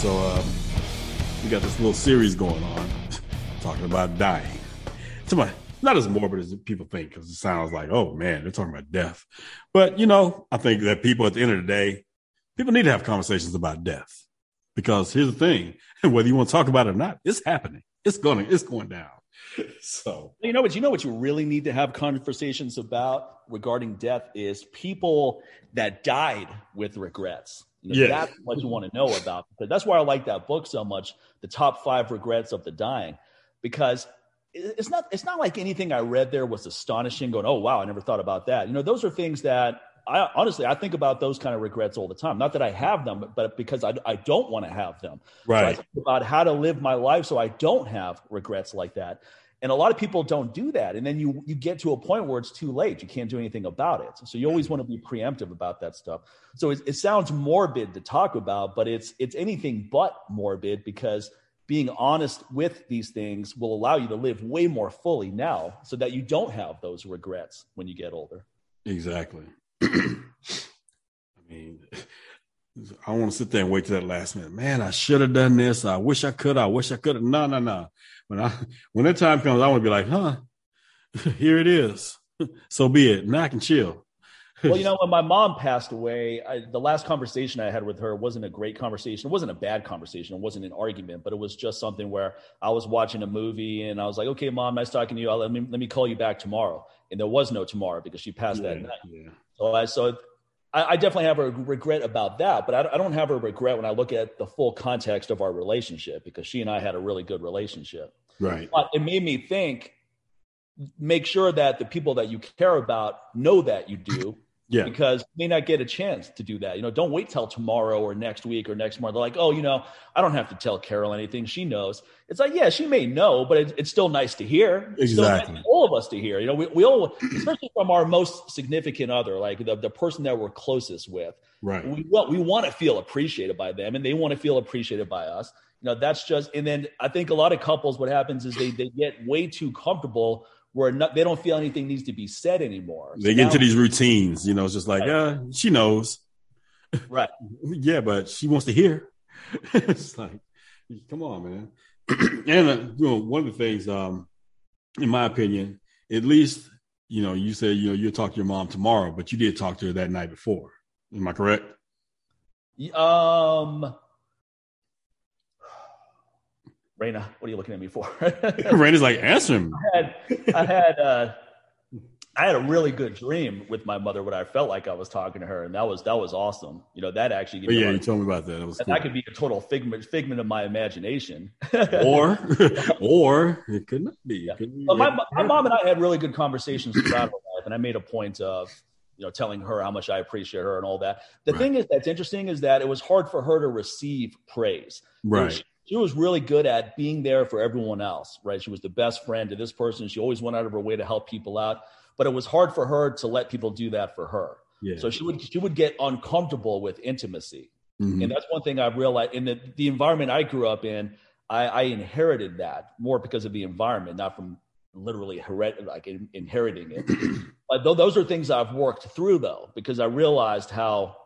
So um, we got this little series going on talking about dying. Somebody, not as morbid as people think, because it sounds like, oh man, they're talking about death. But you know, I think that people at the end of the day, people need to have conversations about death. Because here's the thing, whether you want to talk about it or not, it's happening. It's going it's going down. So you know what you know what you really need to have conversations about regarding death is people that died with regrets. You know, yeah. That's what you want to know about. But that's why I like that book so much, The Top Five Regrets of the Dying, because it's not it's not like anything I read there was astonishing, going, oh wow, I never thought about that. You know, those are things that I honestly I think about those kind of regrets all the time. Not that I have them, but because I, I don't want to have them. Right. So about how to live my life so I don't have regrets like that. And a lot of people don't do that. And then you you get to a point where it's too late. You can't do anything about it. So you always want to be preemptive about that stuff. So it, it sounds morbid to talk about, but it's it's anything but morbid because being honest with these things will allow you to live way more fully now so that you don't have those regrets when you get older. Exactly. I mean, I want to sit there and wait to that last minute. Man, I should have done this. I wish I could. I wish I could have. No, no, no. When I when that time comes, I want to be like, huh, here it is. so be it. Now I can chill. well, you know, when my mom passed away, I, the last conversation I had with her wasn't a great conversation. It wasn't a bad conversation. It wasn't an argument, but it was just something where I was watching a movie and I was like, "Okay, mom, nice talking to you. I'll, let me let me call you back tomorrow." And there was no tomorrow because she passed yeah, that night. Yeah. So I so I, I, definitely have a regret about that, but I, I don't have a regret when I look at the full context of our relationship because she and I had a really good relationship. Right. But it made me think make sure that the people that you care about know that you do. Yeah. Because you may not get a chance to do that. You know, don't wait till tomorrow or next week or next month. They're like, oh, you know, I don't have to tell Carol anything. She knows. It's like, yeah, she may know, but it, it's still nice to hear. exactly. Nice all of us to hear. You know, we, we all, especially from our most significant other, like the, the person that we're closest with. Right. We, we want to feel appreciated by them and they want to feel appreciated by us you know that's just and then i think a lot of couples what happens is they they get way too comfortable where not, they don't feel anything needs to be said anymore. So they get now, into these routines you know it's just like right. uh she knows. Right. Yeah but she wants to hear. It's like come on man. And uh, you know one of the things um in my opinion at least you know you said you know you'll talk to your mom tomorrow but you did talk to her that night before. Am i correct? Um Raina, what are you looking at me for? Raina's like, answer him. I had, I had, uh, I had a really good dream with my mother when I felt like I was talking to her, and that was that was awesome. You know, that actually. Gave yeah, you told me about that. It was. Cool. That could be a total figment figment of my imagination. or, or it could not be. Yeah. Could be but my, my mom and I had really good conversations throughout her life, and I made a point of you know telling her how much I appreciate her and all that. The right. thing is that's interesting is that it was hard for her to receive praise. Right. She, she was really good at being there for everyone else, right? She was the best friend to this person. She always went out of her way to help people out, but it was hard for her to let people do that for her. Yeah. So she would she would get uncomfortable with intimacy, mm-hmm. and that's one thing I've realized in the the environment I grew up in. I, I inherited that more because of the environment, not from literally heret- like in, inheriting it. but th- those are things I've worked through though, because I realized how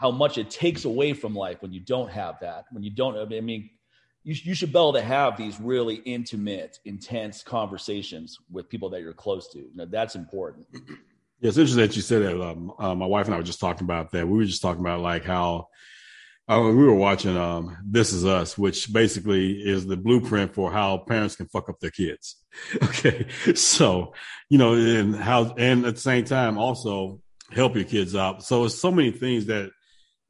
how much it takes away from life when you don't have that. When you don't, I mean, you, you should be able to have these really intimate, intense conversations with people that you're close to. You know, that's important. Yeah, it's interesting that you said that. Um, uh, my wife and I were just talking about that. We were just talking about like how uh, we were watching um, This Is Us, which basically is the blueprint for how parents can fuck up their kids. Okay, so you know, and how, and at the same time, also help your kids out. So it's so many things that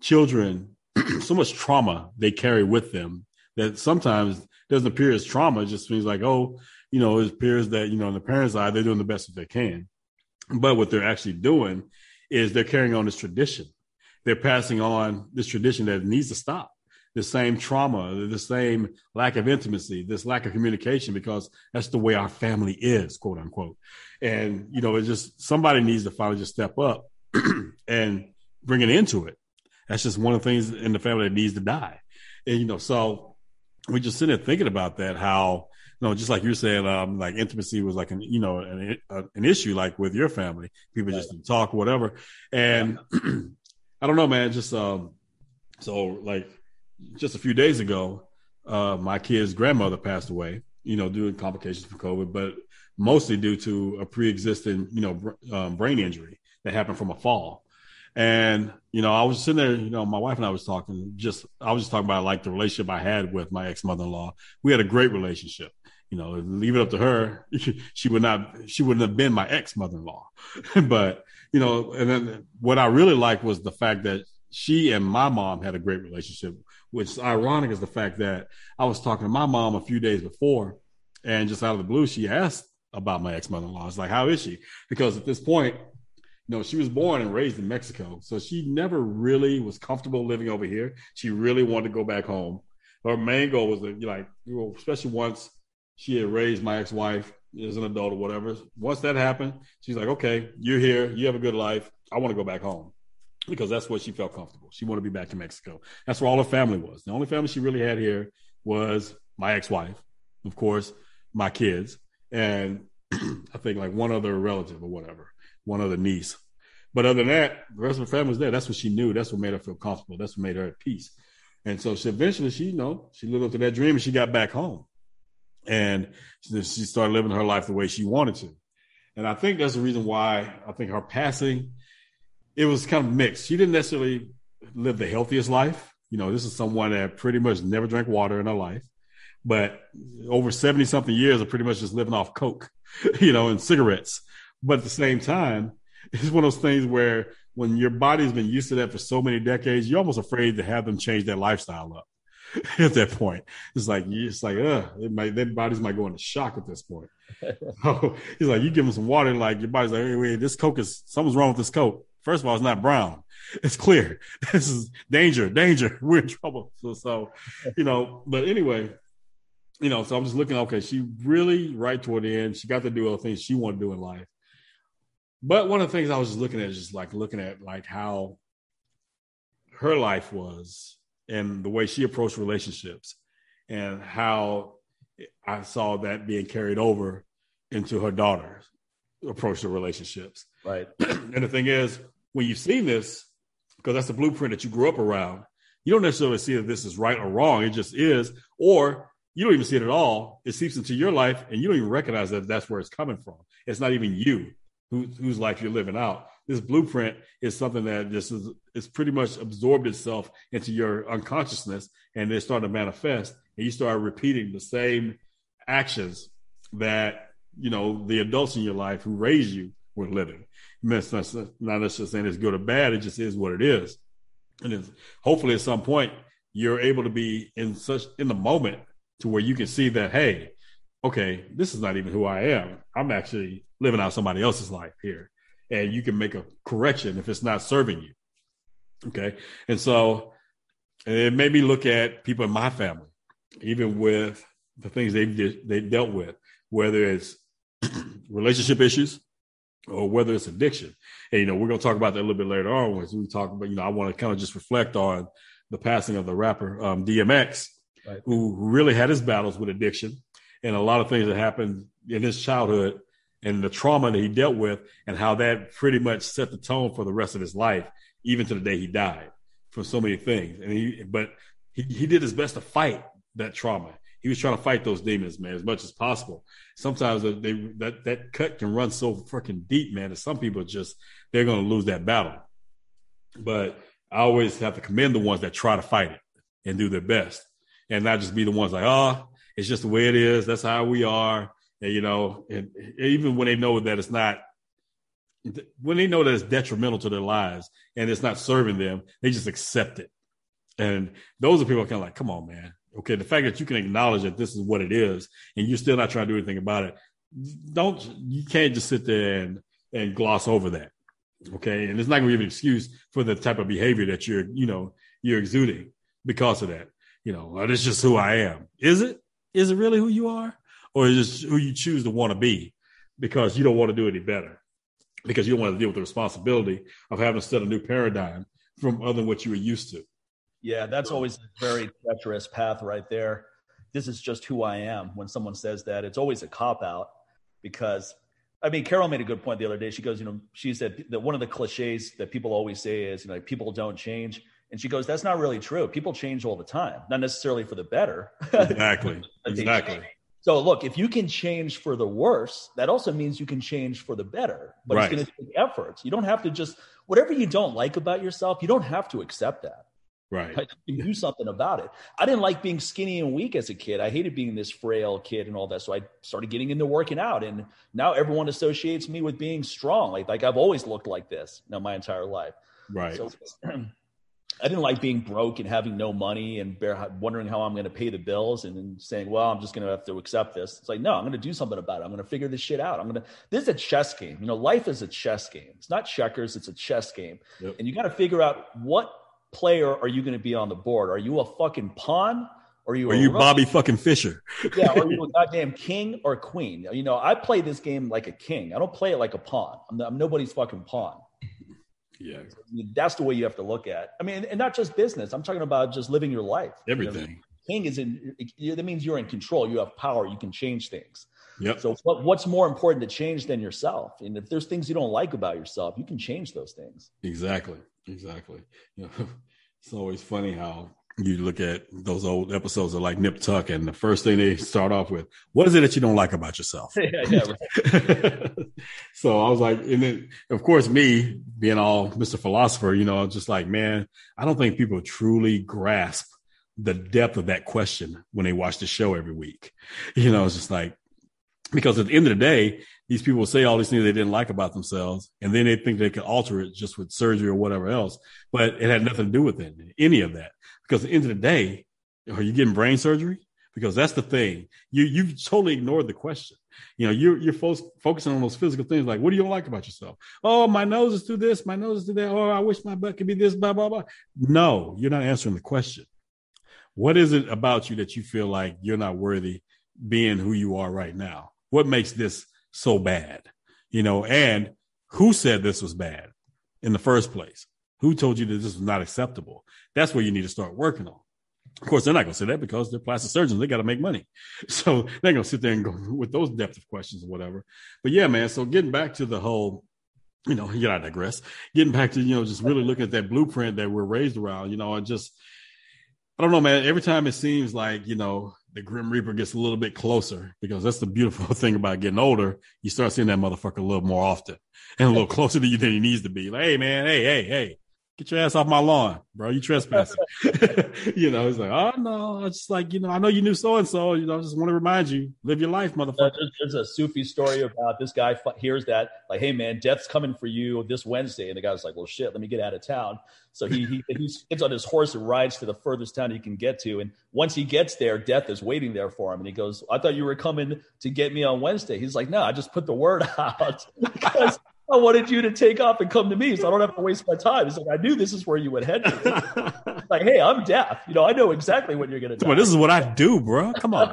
children so much trauma they carry with them that sometimes doesn't appear as trauma. It just means like, oh, you know, it appears that, you know, in the parents' eye, they're doing the best that they can. But what they're actually doing is they're carrying on this tradition. They're passing on this tradition that needs to stop. The same trauma, the same lack of intimacy, this lack of communication, because that's the way our family is, quote unquote. And, you know, it's just somebody needs to finally just step up and bring it into it that's just one of the things in the family that needs to die. And, you know, so we just sit there thinking about that, how, you know, just like you're saying, um, like intimacy was like an, you know, an, an issue, like with your family, people just talk, whatever. And I don't know, man, just, um, so like, just a few days ago, uh, my kid's grandmother passed away. You know, due to complications from COVID, but mostly due to a pre-existing, you know, br- um, brain injury that happened from a fall. And you know, I was sitting there. You know, my wife and I was talking. Just I was just talking about like the relationship I had with my ex mother in law. We had a great relationship. You know, leave it up to her. She would not. She wouldn't have been my ex mother in law. but you know, and then what I really liked was the fact that she and my mom had a great relationship. Which ironic is the fact that I was talking to my mom a few days before, and just out of the blue, she asked about my ex mother in law. It's like, how is she? Because at this point, no, she was born and raised in Mexico, so she never really was comfortable living over here. She really wanted to go back home. Her main goal was to, like, especially once she had raised my ex-wife as an adult or whatever. Once that happened, she's like, "Okay, you're here. You have a good life. I want to go back home." Because that's what she felt comfortable. She wanted to be back in Mexico. That's where all her family was. The only family she really had here was my ex-wife, of course, my kids, and I think like one other relative or whatever one other niece. But other than that, the rest of her family was there. That's what she knew. That's what made her feel comfortable. That's what made her at peace. And so she eventually, she you know, she lived up to that dream and she got back home. And she started living her life the way she wanted to. And I think that's the reason why I think her passing, it was kind of mixed. She didn't necessarily live the healthiest life. You know, this is someone that pretty much never drank water in her life, but over 70 something years of pretty much just living off Coke, you know, and cigarettes. But at the same time, it's one of those things where when your body's been used to that for so many decades, you're almost afraid to have them change their lifestyle up. at that point, it's like it's like, uh, it might their bodies might go into shock at this point. so he's like, you give them some water, like your body's like, hey, wait, this Coke is something's wrong with this Coke. First of all, it's not brown; it's clear. This is danger, danger. We're in trouble. So, so you know. But anyway, you know, so I'm just looking. Okay, she really right toward the end. She got to do all the things she wanted to do in life. But one of the things I was just looking at is just like looking at like how her life was and the way she approached relationships and how I saw that being carried over into her daughter's approach to relationships. Right. and the thing is, when you've seen this, because that's the blueprint that you grew up around, you don't necessarily see that this is right or wrong. It just is, or you don't even see it at all. It seeps into your life and you don't even recognize that that's where it's coming from. It's not even you who, whose life you're living out. This blueprint is something that just is it's pretty much absorbed itself into your unconsciousness and it started to manifest and you start repeating the same actions that you know the adults in your life who raised you were living. It's not, not necessarily saying it's good or bad, it just is what it is. And hopefully at some point you're able to be in such in the moment to where you can see that, hey, okay, this is not even who I am. I'm actually living out somebody else's life here. And you can make a correction if it's not serving you. Okay. And so it made me look at people in my family, even with the things they've they dealt with, whether it's relationship issues or whether it's addiction. And, you know, we're going to talk about that a little bit later on as we talk about, you know, I want to kind of just reflect on the passing of the rapper um, DMX, right. who really had his battles with addiction and a lot of things that happened in his childhood and the trauma that he dealt with and how that pretty much set the tone for the rest of his life, even to the day he died from so many things. And he, but he, he did his best to fight that trauma. He was trying to fight those demons, man, as much as possible. Sometimes they, that, that cut can run so freaking deep, man, that some people just, they're going to lose that battle. But I always have to commend the ones that try to fight it and do their best and not just be the ones like, oh, it's just the way it is. That's how we are. And, you know, and even when they know that it's not, when they know that it's detrimental to their lives and it's not serving them, they just accept it. And those are people kind of like, come on, man. Okay, the fact that you can acknowledge that this is what it is, and you're still not trying to do anything about it, don't you can't just sit there and and gloss over that. Okay, and it's not going to give an excuse for the type of behavior that you're, you know, you're exuding because of that. You know, oh, this just who I am. Is it? Is it really who you are? Or is it who you choose to want to be? Because you don't want to do any better. Because you don't want to deal with the responsibility of having to set a new paradigm from other than what you were used to. Yeah that's always a very treacherous path right there. This is just who i am when someone says that. It's always a cop out because I mean, Carol made a good point the other day. She goes, you know, she said that one of the cliches that people always say is, you know, people don't change. And she goes, that's not really true. People change all the time, not necessarily for the better. Exactly. exactly. So look, if you can change for the worse, that also means you can change for the better. But right. it's going to take efforts. You don't have to just whatever you don't like about yourself, you don't have to accept that. Right. You can do something about it. I didn't like being skinny and weak as a kid. I hated being this frail kid and all that. So I started getting into working out. And now everyone associates me with being strong. Like, like I've always looked like this you know, my entire life. Right. So I didn't like being broke and having no money and bear, wondering how I'm going to pay the bills and then saying, well, I'm just going to have to accept this. It's like, no, I'm going to do something about it. I'm going to figure this shit out. I'm going to, this is a chess game. You know, life is a chess game. It's not checkers. It's a chess game. Yep. And you got to figure out what player are you going to be on the board? Are you a fucking pawn? Or are you, are you Bobby fucking Fischer? yeah, are you a goddamn king or queen? You know, I play this game like a king. I don't play it like a pawn. I'm, I'm nobody's fucking pawn. Yeah, I mean, that's the way you have to look at. It. I mean, and not just business. I'm talking about just living your life. Everything. You know, king is in. That means you're in control. You have power. You can change things. Yep. So what, what's more important to change than yourself? And if there's things you don't like about yourself, you can change those things. Exactly. Exactly. You know, it's always funny how you look at those old episodes of like Nip Tuck, and the first thing they start off with, "What is it that you don't like about yourself?" yeah, yeah, right. so I was like, and then of course me being all Mr. Philosopher, you know, just like, man, I don't think people truly grasp the depth of that question when they watch the show every week. You know, it's just like because at the end of the day, these people say all these things they didn't like about themselves, and then they think they can alter it just with surgery or whatever else. But it had nothing to do with it, any of that. Because at the end of the day, are you getting brain surgery? Because that's the thing. You you've totally ignored the question. You know, you're you're fo- focusing on those physical things like what do you like about yourself? Oh, my nose is to this, my nose is to that. Oh, I wish my butt could be this, blah, blah, blah. No, you're not answering the question. What is it about you that you feel like you're not worthy being who you are right now? What makes this so bad? You know, and who said this was bad in the first place? Who told you that this was not acceptable? That's where you need to start working on. Of course, they're not going to say that because they're plastic surgeons. They got to make money. So they're going to sit there and go with those depth of questions or whatever. But yeah, man. So getting back to the whole, you know, know, I digress. Getting back to, you know, just really looking at that blueprint that we're raised around, you know, I just, I don't know, man. Every time it seems like, you know, the Grim Reaper gets a little bit closer because that's the beautiful thing about getting older. You start seeing that motherfucker a little more often and a little closer to you than he needs to be. Like, hey, man, hey, hey, hey, get your ass off my lawn, bro. You trespassing. you know, he's like, oh no, it's just like, you know, I know you knew so and so. You know, I just want to remind you, live your life, motherfucker. There's, there's a Sufi story about this guy hears that, like, hey man, death's coming for you this Wednesday. And the guy's like, well shit, let me get out of town. So he he, he gets on his horse and rides to the furthest town he can get to. And once he gets there, death is waiting there for him. And he goes, I thought you were coming to get me on Wednesday. He's like, no, I just put the word out because I wanted you to take off and come to me so I don't have to waste my time. He's like, I knew this is where you would head. like, hey, I'm deaf. You know, I know exactly what you're going to do. Well, this is what I do, bro. Come on.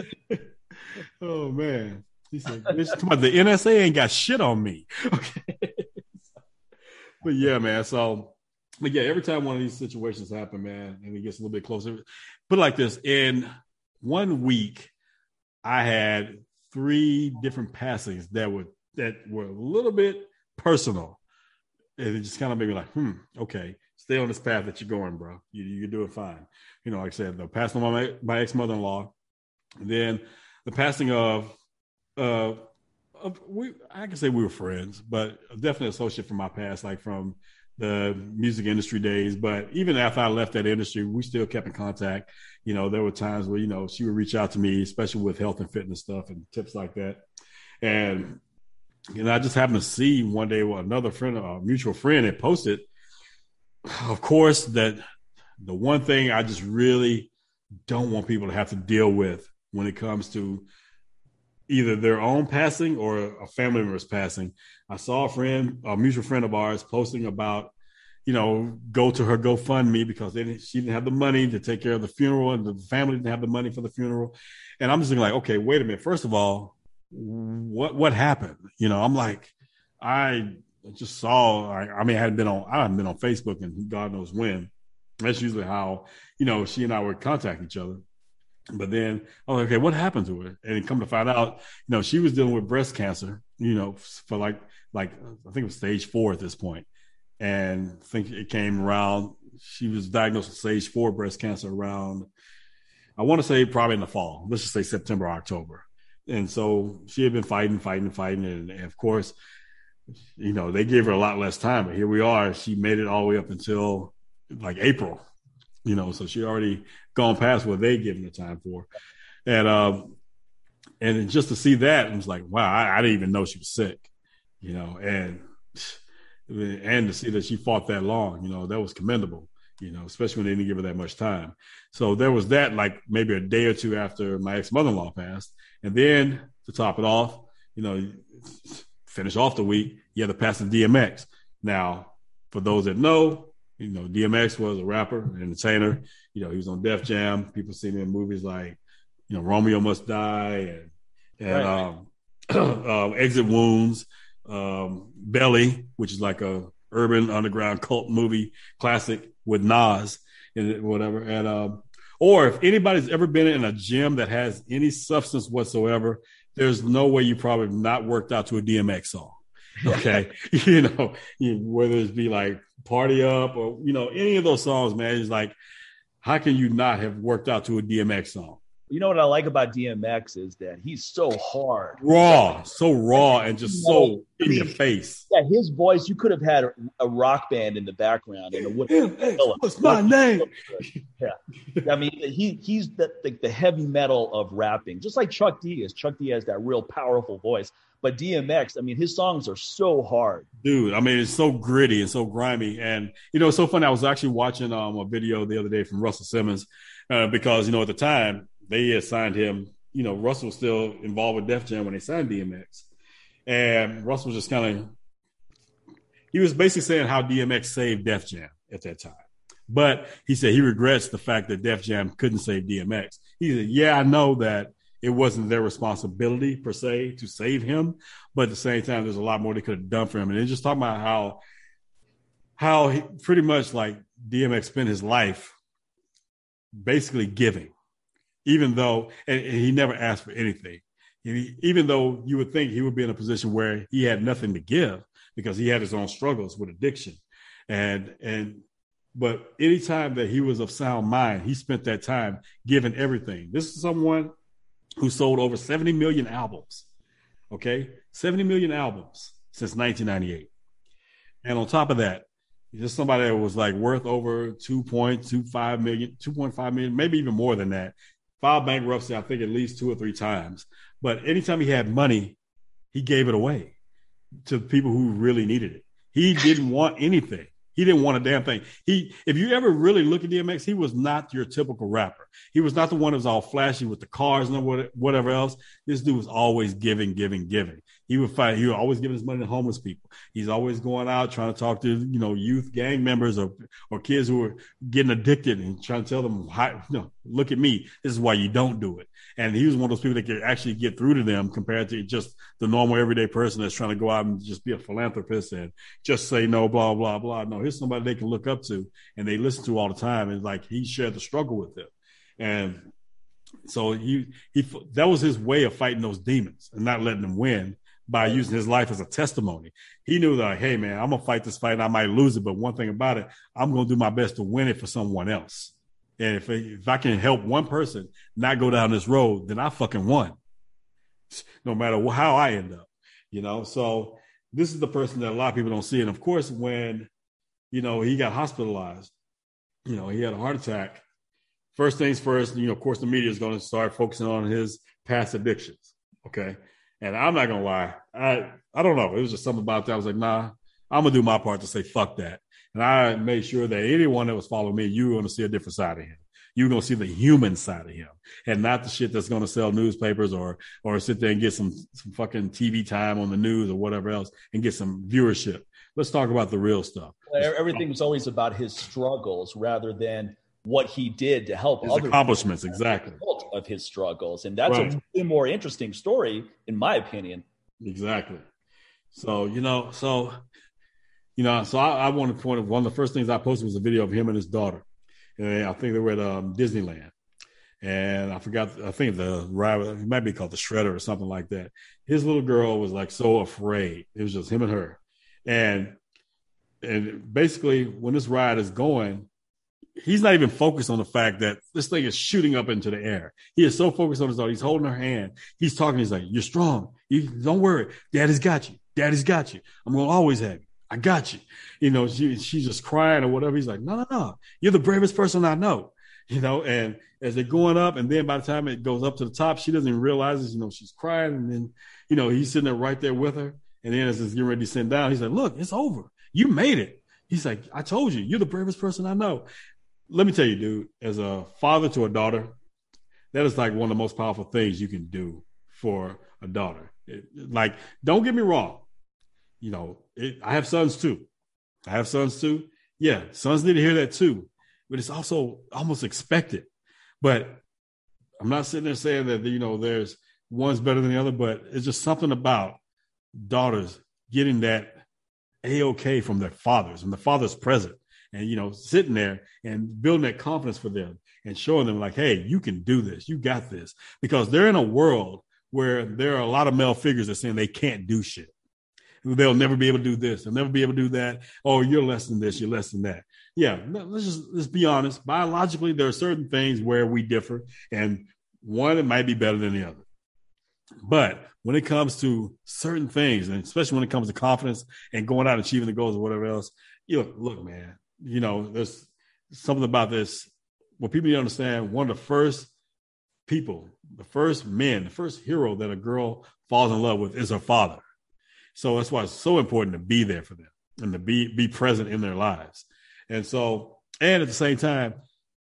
oh, man. He said, come on, the NSA ain't got shit on me. Okay. but yeah, man. So, but yeah, every time one of these situations happen, man, and it gets a little bit closer, put like this in one week, I had three different passings that would that were a little bit personal. And it just kind of made me like, hmm, okay, stay on this path that you're going, bro. You, you're doing fine. You know, like I said, the passing of my, my ex mother in law, then the passing of, uh, we, I can say we were friends, but definitely associate from my past, like from the music industry days. But even after I left that industry, we still kept in contact. You know, there were times where, you know, she would reach out to me, especially with health and fitness stuff and tips like that. And and I just happened to see one day with another friend, a mutual friend, had posted. Of course, that the one thing I just really don't want people to have to deal with when it comes to either their own passing or a family member's passing. I saw a friend, a mutual friend of ours, posting about, you know, go to her GoFundMe because they didn't, she didn't have the money to take care of the funeral, and the family didn't have the money for the funeral. And I'm just like, okay, wait a minute. First of all, what what happened? You know, I'm like, I just saw. I, I mean, I hadn't been on. I hadn't been on Facebook, and God knows when. That's usually how you know she and I would contact each other. But then, oh, okay, what happened to her? And come to find out, you know, she was dealing with breast cancer, you know, for like, like I think it was stage four at this point, and I think it came around. She was diagnosed with stage four breast cancer around, I want to say probably in the fall. Let's just say September, October. And so she had been fighting, fighting, fighting, and, of course, you know, they gave her a lot less time. But here we are. She made it all the way up until like April, you know, so she already gone past what they given her time for. And um and just to see that, was like, wow, I, I didn't even know she was sick, you know, and and to see that she fought that long, you know, that was commendable, you know, especially when they didn't give her that much time. So there was that, like maybe a day or two after my ex mother in law passed, and then to top it off, you know, finish off the week, you had to pass the DMX. Now, for those that know, you know, DMX was a rapper, an entertainer. You know, he was on Def Jam. People seen him in movies like, you know, Romeo Must Die and and right. um, um, Exit Wounds, um, Belly, which is like a urban underground cult movie classic with Nas and whatever. And um, or if anybody's ever been in a gym that has any substance whatsoever, there's no way you probably not worked out to a DMX song. Okay. you know, whether it be like Party Up or, you know, any of those songs, man, it's like, how can you not have worked out to a DMX song? You know what I like about DMX is that he's so hard, raw, so raw, and just so in your face. Yeah, his voice. You could have had a, a rock band in the background and wood. Hey, what's my name? Yeah, I mean, he he's the, the, the heavy metal of rapping, just like Chuck D is. Chuck D has that real powerful voice, but DMX, I mean, his songs are so hard, dude. I mean, it's so gritty and so grimy, and you know, it's so funny. I was actually watching um, a video the other day from Russell Simmons uh, because you know at the time they signed him. You know, Russell was still involved with Def Jam when they signed DMX, and Russell was just kind of he was basically saying how DMX saved Def Jam at that time. But he said he regrets the fact that Def Jam couldn't save DMX. He said, "Yeah, I know that it wasn't their responsibility per se to save him, but at the same time, there's a lot more they could have done for him." And then just talking about how how he, pretty much like DMX spent his life basically giving even though and, and he never asked for anything. He, even though you would think he would be in a position where he had nothing to give because he had his own struggles with addiction, and and but anytime that he was of sound mind, he spent that time giving everything. This is someone who sold over 70 million albums. Okay, 70 million albums since 1998, and on top of that, just somebody that was like worth over 2.25 million, 2.5 million, maybe even more than that filed bankruptcy, I think, at least two or three times. But anytime he had money, he gave it away to people who really needed it. He didn't want anything. He didn't want a damn thing. He, if you ever really look at DMX, he was not your typical rapper. He was not the one that was all flashy with the cars and whatever else. This dude was always giving, giving, giving. He would fight. He would always give his money to homeless people. He's always going out trying to talk to you know youth gang members or or kids who are getting addicted and trying to tell them, you know, look at me. This is why you don't do it. And he was one of those people that could actually get through to them compared to just the normal everyday person that's trying to go out and just be a philanthropist and just say no, blah blah blah. No, here's somebody they can look up to and they listen to all the time. And like he shared the struggle with them, and so he he that was his way of fighting those demons and not letting them win by using his life as a testimony. He knew that, hey man, I'm gonna fight this fight and I might lose it, but one thing about it, I'm gonna do my best to win it for someone else. And if if I can help one person not go down this road, then I fucking won. No matter how I end up, you know. So this is the person that a lot of people don't see. And of course, when you know he got hospitalized, you know he had a heart attack. First things first, you know, of course, the media is going to start focusing on his past addictions. Okay, and I'm not gonna lie, I I don't know. It was just something about that. I was like, nah, I'm gonna do my part to say fuck that. And I made sure that anyone that was following me, you were gonna see a different side of him. You're gonna see the human side of him, and not the shit that's gonna sell newspapers or or sit there and get some some fucking TV time on the news or whatever else and get some viewership. Let's talk about the real stuff. Everything was always about his struggles rather than what he did to help his accomplishments exactly of his struggles and that's right. a more interesting story in my opinion exactly so you know so you know so i, I want to point out one of the first things i posted was a video of him and his daughter and i think they were at um, disneyland and I forgot. I think the rival it might be called the Shredder or something like that. His little girl was like so afraid. It was just him and her, and and basically when this ride is going, he's not even focused on the fact that this thing is shooting up into the air. He is so focused on his daughter. He's holding her hand. He's talking. He's like, "You're strong. You don't worry. Daddy's got you. Daddy's got you. I'm gonna always have you. I got you." You know, she she's just crying or whatever. He's like, "No, no, no. You're the bravest person I know." You know, and as they're going up, and then by the time it goes up to the top, she doesn't realize it. You know, she's crying, and then you know he's sitting there right there with her. And then as it's getting ready to send down, he's like, "Look, it's over. You made it." He's like, "I told you, you're the bravest person I know." let me tell you, dude, as a father to a daughter, that is like one of the most powerful things you can do for a daughter. It, like, don't get me wrong. You know, it, I have sons too. I have sons too. Yeah, sons need to hear that too. But it's also almost expected. But I'm not sitting there saying that, you know, there's one's better than the other, but it's just something about daughters getting that A-OK from their fathers and the father's present and you know sitting there and building that confidence for them and showing them like hey you can do this you got this because they're in a world where there are a lot of male figures that saying they can't do shit they'll never be able to do this. They'll never be able to do that. Oh you're less than this. You're less than that. Yeah let's just let's be honest. Biologically there are certain things where we differ and one might be better than the other. But when it comes to certain things and especially when it comes to confidence and going out and achieving the goals or whatever else you look man you know, there's something about this. What people need to understand, one of the first people, the first men, the first hero that a girl falls in love with is her father. So that's why it's so important to be there for them and to be be present in their lives. And so, and at the same time,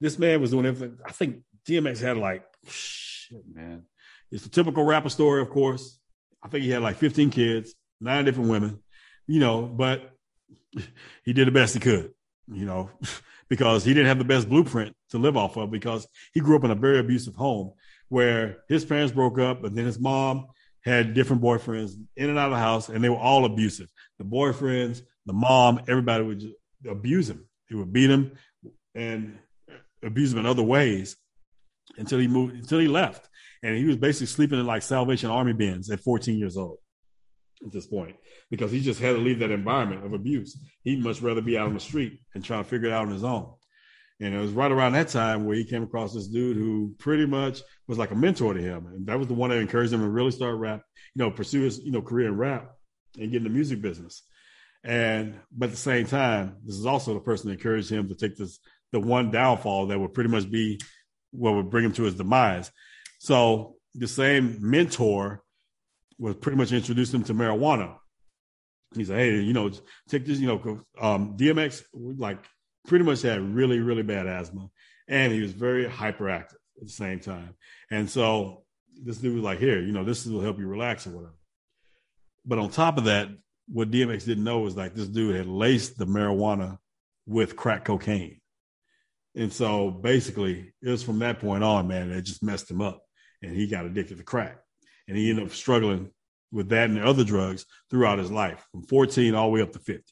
this man was doing everything. I think DMX had like shit, man. It's the typical rapper story, of course. I think he had like 15 kids, nine different women, you know, but he did the best he could you know, because he didn't have the best blueprint to live off of because he grew up in a very abusive home where his parents broke up, and then his mom had different boyfriends in and out of the house, and they were all abusive. The boyfriends, the mom, everybody would abuse him. He would beat him and abuse him in other ways until he moved, until he left. And he was basically sleeping in like Salvation Army bins at 14 years old at this point because he just had to leave that environment of abuse. He'd much rather be out on the street and try to figure it out on his own. And it was right around that time where he came across this dude who pretty much was like a mentor to him. And that was the one that encouraged him to really start rap, you know, pursue his, you know, career in rap and get in the music business. And but at the same time, this is also the person that encouraged him to take this the one downfall that would pretty much be what would bring him to his demise. So the same mentor was pretty much introduced him to marijuana. He said, "Hey, you know, take this. You know, um, DMX like pretty much had really, really bad asthma, and he was very hyperactive at the same time. And so this dude was like, "Here, you know, this will help you relax or whatever." But on top of that, what DMX didn't know was like this dude had laced the marijuana with crack cocaine. And so basically, it was from that point on, man, it just messed him up. And he got addicted to crack and he ended up struggling with that and the other drugs throughout his life, from 14 all the way up to 50.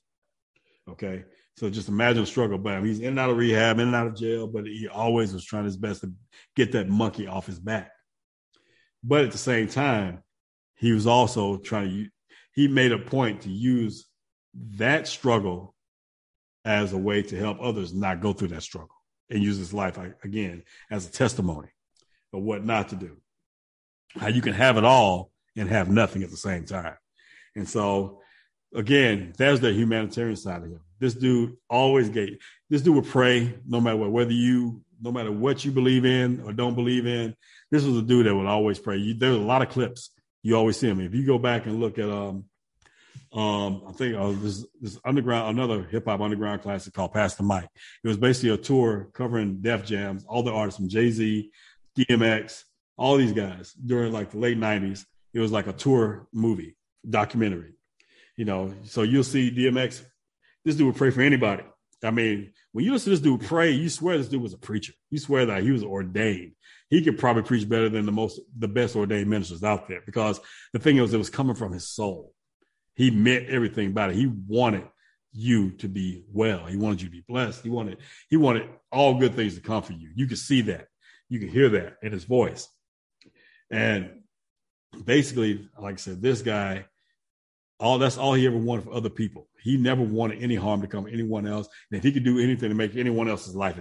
Okay. So just imagine the struggle. But he's in and out of rehab, in and out of jail, but he always was trying his best to get that monkey off his back. But at the same time, he was also trying to, he made a point to use that struggle as a way to help others not go through that struggle and use his life again as a testimony of what not to do how you can have it all and have nothing at the same time. And so, again, there's the humanitarian side of him. This dude always gave. This dude would pray no matter what, whether you, no matter what you believe in or don't believe in. This was a dude that would always pray. You, there's a lot of clips you always see him. If you go back and look at, um, um, I think uh, this, this underground, another hip hop underground classic called Pass the Mic. It was basically a tour covering Def Jams, all the artists from Jay Z, DMX, all these guys during like the late 90s. It was like a tour movie, documentary. You know, so you'll see DMX, this dude would pray for anybody. I mean, when you listen to this dude pray, you swear this dude was a preacher. You swear that he was ordained. He could probably preach better than the most, the best ordained ministers out there because the thing was, it was coming from his soul. He meant everything about it. He wanted you to be well. He wanted you to be blessed. He wanted, he wanted all good things to come for you. You could see that You could hear that in his voice. And basically, like I said, this guy, all that's all he ever wanted for other people. He never wanted any harm to come to anyone else. And if he could do anything to make anyone else's life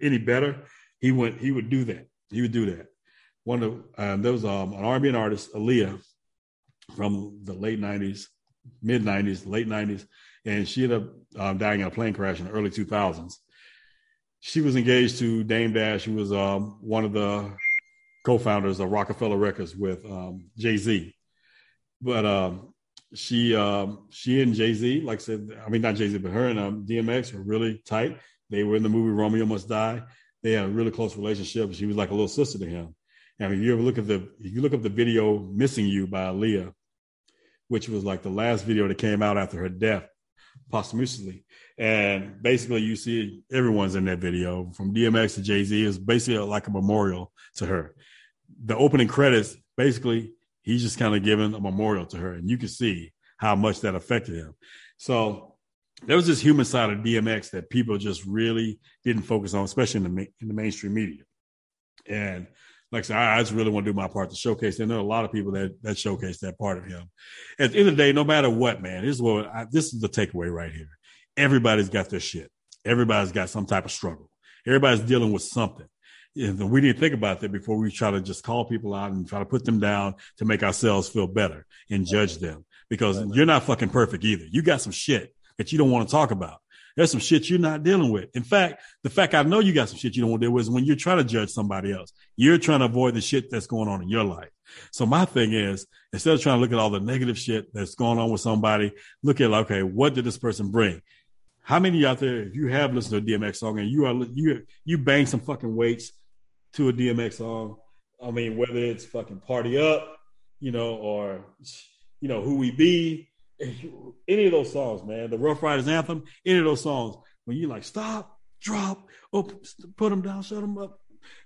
any better, he went. He would do that. He would do that. One of um, there was um, an R&B artist, Aaliyah, from the late '90s, mid '90s, late '90s, and she ended up um, dying in a plane crash in the early 2000s. She was engaged to Dame Dash, who was um, one of the co-founders of Roc-A-Fella Records with um, Jay Z. But um, she um, she and Jay Z, like I said, I mean not Jay Z, but her and um, DMX were really tight. They were in the movie Romeo Must Die. They had a really close relationship. She was like a little sister to him. And if you ever look at the if you look up the video "Missing You" by Aaliyah, which was like the last video that came out after her death posthumously, and basically you see everyone's in that video from DMX to Jay Z is basically like a memorial to her. The opening credits basically he's just kind of giving a memorial to her, and you can see how much that affected him. So there was this human side of DMX that people just really didn't focus on, especially in the in the mainstream media. And like I said, I, just really want to do my part to showcase. And there are a lot of people that that showcase that part of him. At the end of the day, no matter what, man, this is what I, this is the takeaway right here. Everybody's got their shit. Everybody's got some type of struggle. Everybody's dealing with something. And we need to think about that before we try to just call people out and try to put them down to make ourselves feel better and judge them because you're not fucking perfect either. You got some shit that you don't want to talk about. There's some shit you're not dealing with. In fact, the fact I know you got some shit you don't want to deal with is when you're trying to judge somebody else. You're trying to avoid the shit that's going on in your life. So my thing is, instead of trying to look at all the negative shit that's going on with somebody, look at okay, what did this person bring? How many out there, if you have listened to a DMX song and you are you you bang some fucking weights to a DMX song, I mean, whether it's fucking party up, you know, or you know who we be, any of those songs, man, the Ruff Ryders anthem, any of those songs, when you like stop, drop, open, put them down, shut them up,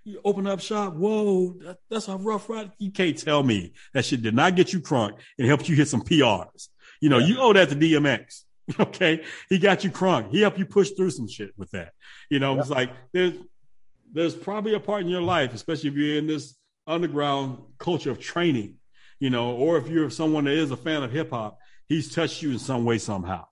you open up shop. Whoa, that, that's a rough ride. You can't tell me that shit did not get you crunk and helped you hit some PRs. You know, yeah. you owe that to DMX. Okay, he got you crunk. He helped you push through some shit with that. You know, yeah. it's like there's there's probably a part in your life, especially if you're in this underground culture of training, you know, or if you're someone that is a fan of hip hop, he's touched you in some way somehow.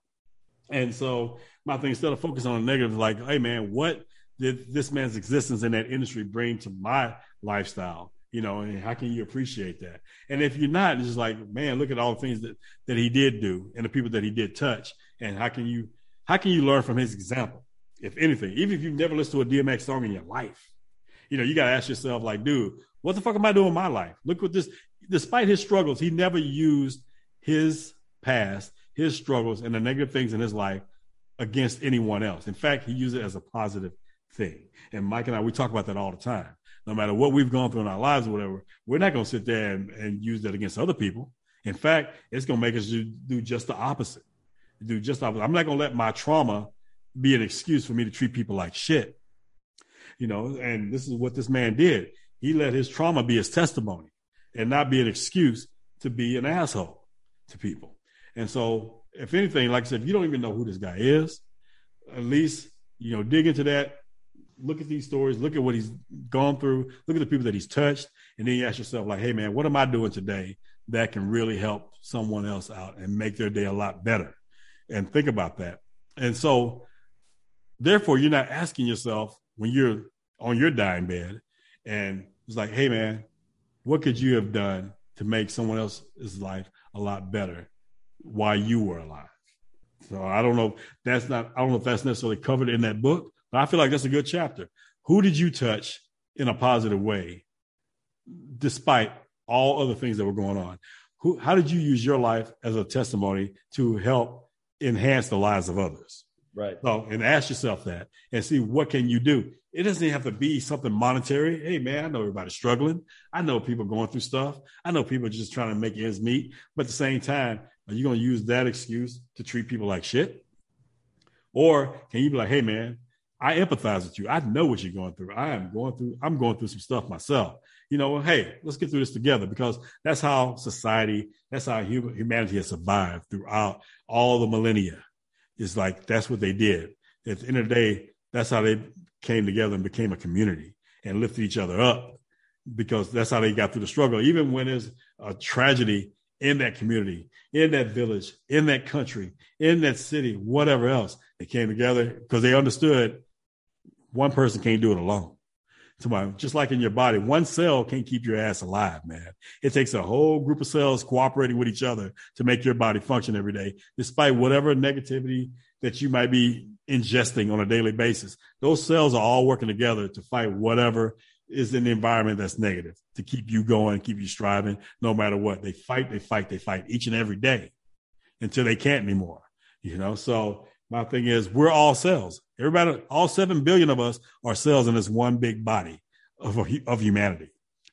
And so my thing, instead of focusing on the negative, like, hey man, what did this man's existence in that industry bring to my lifestyle? You know, and how can you appreciate that? And if you're not, it's just like, man, look at all the things that that he did do and the people that he did touch, and how can you how can you learn from his example? If anything, even if you've never listened to a DMX song in your life, you know, you got to ask yourself, like, dude, what the fuck am I doing in my life? Look what this. Despite his struggles, he never used his past, his struggles, and the negative things in his life against anyone else. In fact, he used it as a positive thing. And Mike and I, we talk about that all the time. No matter what we've gone through in our lives or whatever, we're not going to sit there and, and, use that against other people. In fact, it's going to make us do, do just the opposite. Do just the opposite. I'm not going to let my trauma be an excuse for me to treat people like shit. You know, and this is what this man did. He let his trauma be his testimony and not be an excuse to be an asshole to people. And so, if anything, like I said, if you don't even know who this guy is, at least, you know, dig into that, look at these stories, look at what he's gone through, look at the people that he's touched, and then you ask yourself, like, hey man, what am I doing today that can really help someone else out and make their day a lot better? And think about that. And so, therefore, you're not asking yourself when you're on your dying bed, and it's like, hey man, what could you have done to make someone else's life a lot better while you were alive? So I don't know. That's not. I don't know if that's necessarily covered in that book, but I feel like that's a good chapter. Who did you touch in a positive way, despite all other things that were going on? Who, how did you use your life as a testimony to help enhance the lives of others? Right. So, and ask yourself that and see what can you do. It doesn't have to be something monetary. Hey, man, I know everybody's struggling. I know people going through stuff. I know people just trying to make ends meet. But at the same time, are you going to use that excuse to treat people like shit? Or can you be like, hey, man, I empathize with you. I know what you're going through. I am going through, I'm going through some stuff myself. You know, hey, let's get through this together because that's how society, that's how human, humanity has survived throughout all the millennia. It's like that's what they did. At the end of the day, that's how they came together and became a community. and lifted each other up because that's how they got through the struggle. Even when there's a tragedy in that community, in that village, in that country, in that city, whatever else, they came together because they understood one person can't do it alone. So just like in your body, one cell can't keep your ass alive, man. It takes a whole group of cells cooperating with each other to make your body function every day, despite whatever negativity that you might be ingesting on a daily basis. Those cells are all working together to fight whatever is in the environment that's negative to keep you going, keep you striving, no matter what. They fight, they fight, they fight each and every day until they can't anymore. You know, so my thing is we're all cells. Everybody, all seven billion of us are cells in this one big body of of humanity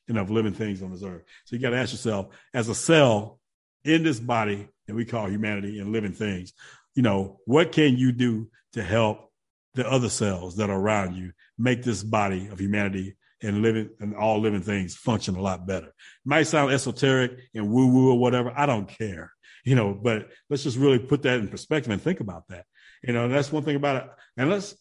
and of living things on this earth. So you got to ask yourself, as a cell in this body that we call humanity and living things, you know, what can you do to help the other cells that are around you make this body of humanity and living and all living things function a lot better. It might sound esoteric and woo woo or whatever. I don't care, you know, but let's just really put that in perspective and think about that. You know, that's one thing about it. And let's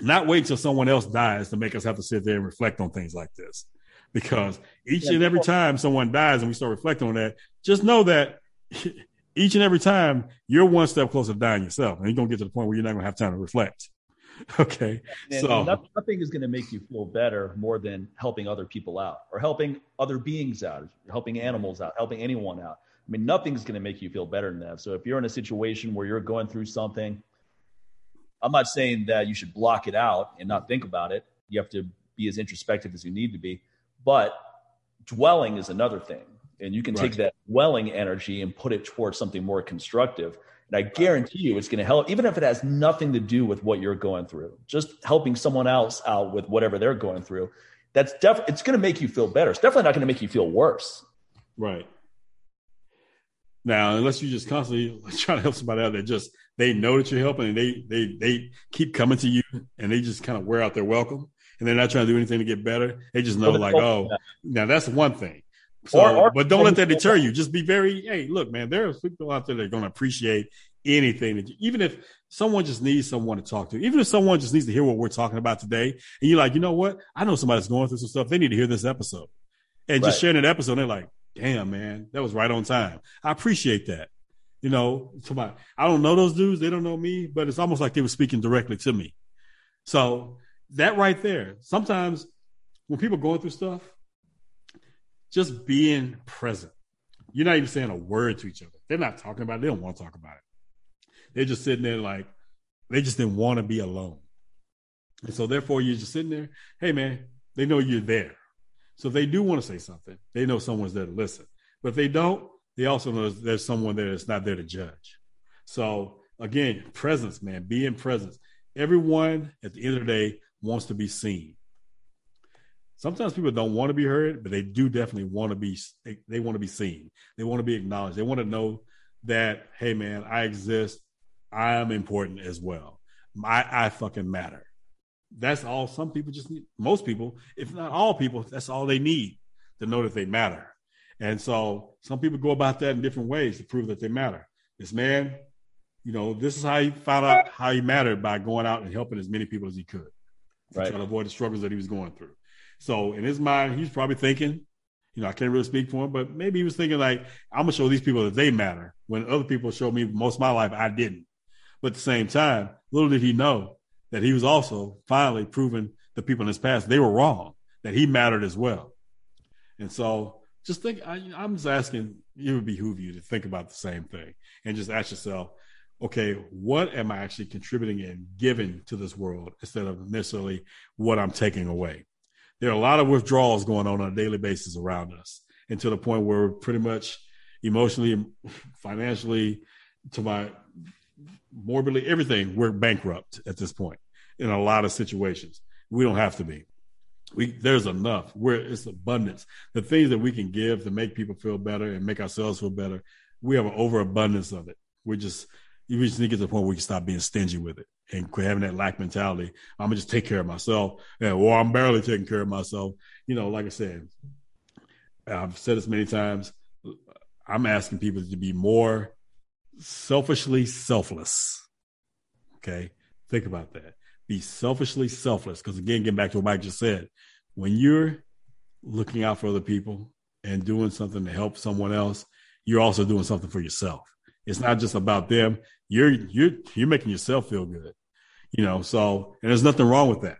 not wait till someone else dies to make us have to sit there and reflect on things like this. Because each and every time someone dies and we start reflecting on that, just know that each and every time you're one step closer to dying yourself. And you're going to get to the point where you're not going to have time to reflect. Okay. And so nothing is going to make you feel better more than helping other people out or helping other beings out, helping animals out, helping anyone out. I mean, nothing's going to make you feel better than that. So if you're in a situation where you're going through something, I'm not saying that you should block it out and not think about it. You have to be as introspective as you need to be. But dwelling is another thing. And you can right. take that dwelling energy and put it towards something more constructive. And I guarantee you it's going to help, even if it has nothing to do with what you're going through, just helping someone else out with whatever they're going through. That's definitely, it's going to make you feel better. It's definitely not going to make you feel worse. Right. Now, unless you just constantly try to help somebody out that just they know that you're helping and they they they keep coming to you and they just kind of wear out their welcome and they're not trying to do anything to get better. They just know like, oh, now that's one thing. So, or, or, but don't let that deter you. Just be very, hey, look, man, there are people out there that are going to appreciate anything that you, even if someone just needs someone to talk to, even if someone just needs to hear what we're talking about today, and you're like, you know what? I know somebody's going through some stuff. They need to hear this episode. And right. just sharing an episode, they're like, damn, man, that was right on time. I appreciate that. You know, somebody, I don't know those dudes. They don't know me, but it's almost like they were speaking directly to me. So that right there, sometimes when people going through stuff, just being present. You're not even saying a word to each other. They're not talking about it. They don't want to talk about it. They're just sitting there like they just didn't want to be alone. And so therefore you're just sitting there, hey man, they know you're there. So if they do want to say something, they know someone's there to listen. But if they don't, they also know there's someone there that's not there to judge. So again, presence, man, be in presence. Everyone at the end of the day wants to be seen. Sometimes people don't want to be heard, but they do definitely want to be. They, they want to be seen. They want to be acknowledged. They want to know that, hey, man, I exist. I am important as well. I, I fucking matter. That's all. Some people just need. Most people, if not all people, that's all they need to know that they matter. And so some people go about that in different ways to prove that they matter. This man, you know, this is how he found out how he mattered by going out and helping as many people as he could, right. trying to avoid the struggles that he was going through. So in his mind, he's probably thinking, you know, I can't really speak for him, but maybe he was thinking like, I'm gonna show these people that they matter. When other people showed me most of my life, I didn't. But at the same time, little did he know that he was also finally proving the people in his past they were wrong, that he mattered as well. And so just think, I, am just asking, it would behoove you to think about the same thing and just ask yourself, okay, what am I actually contributing and giving to this world instead of necessarily what I'm taking away? There are a lot of withdrawals going on on a daily basis around us, and to the point where pretty much emotionally, financially, to my morbidly, everything, we're bankrupt at this point in a lot of situations. We don't have to be we there's enough. Where it's abundance. The things that we can give to make people feel better and make ourselves feel better we have an overabundance of it. We just you just need to get to the point where we can stop being stingy with it and quit having that lack mentality. I'm gonna just take care of myself. And or i'm barely taking care of myself. You know like i said i've said this many times i'm asking people to be more selfishly selfless. Okay? Think about that be selfishly selfless. Because again, getting back to what Mike just said, when you're looking out for other people and doing something to help someone else, you're also doing something for yourself. It's not just about them. You're you're you're making yourself feel good. You know, so and there's nothing wrong with that.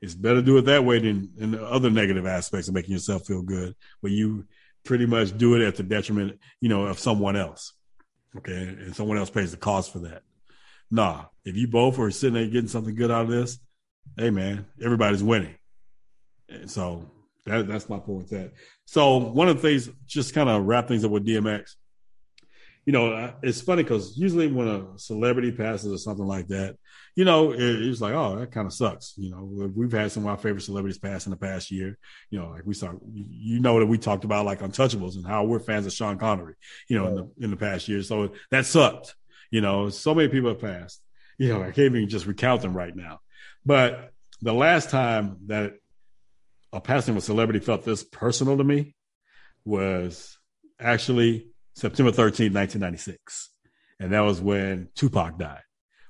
It's better to do it that way than in the other negative aspects of making yourself feel good, where you pretty much do it at the detriment, you know, of someone else. Okay. And someone else pays the cost for that. Nah, if you both are sitting there getting something good out of this, hey man, everybody's winning. And so that, that's my point with that. So one of the things, just kind of wrap things up with DMX. You know, it's funny because usually when a celebrity passes or something like that, you know, it, it's like, oh, that kind of sucks. You know, we've had some of our favorite celebrities pass in the past year. You know, like we saw, you know, that we talked about like Untouchables and how we're fans of Sean Connery. You know, right. in the in the past year, so that sucked. You know, so many people have passed. You know, I can't even just recount them right now. But the last time that a passing of a celebrity felt this personal to me was actually September 13, 1996. And that was when Tupac died.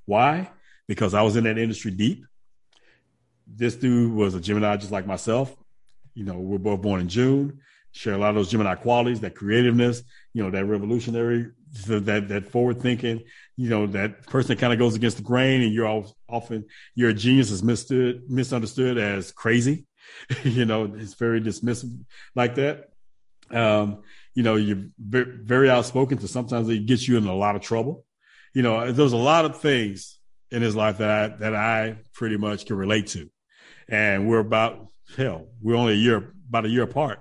Why? because I was in that industry deep. This dude was a Gemini just like myself. You know, we're both born in June, share a lot of those Gemini qualities, that creativeness, you know, that revolutionary, that that forward thinking, you know, that person kind of goes against the grain and you're all, often you're a genius is misunderstood, misunderstood as crazy. you know, it's very dismissive like that. Um, you know, you're very, very outspoken, so sometimes it gets you in a lot of trouble. You know, there's a lot of things in his life that I that I pretty much can relate to. And we're about hell, we're only a year about a year apart.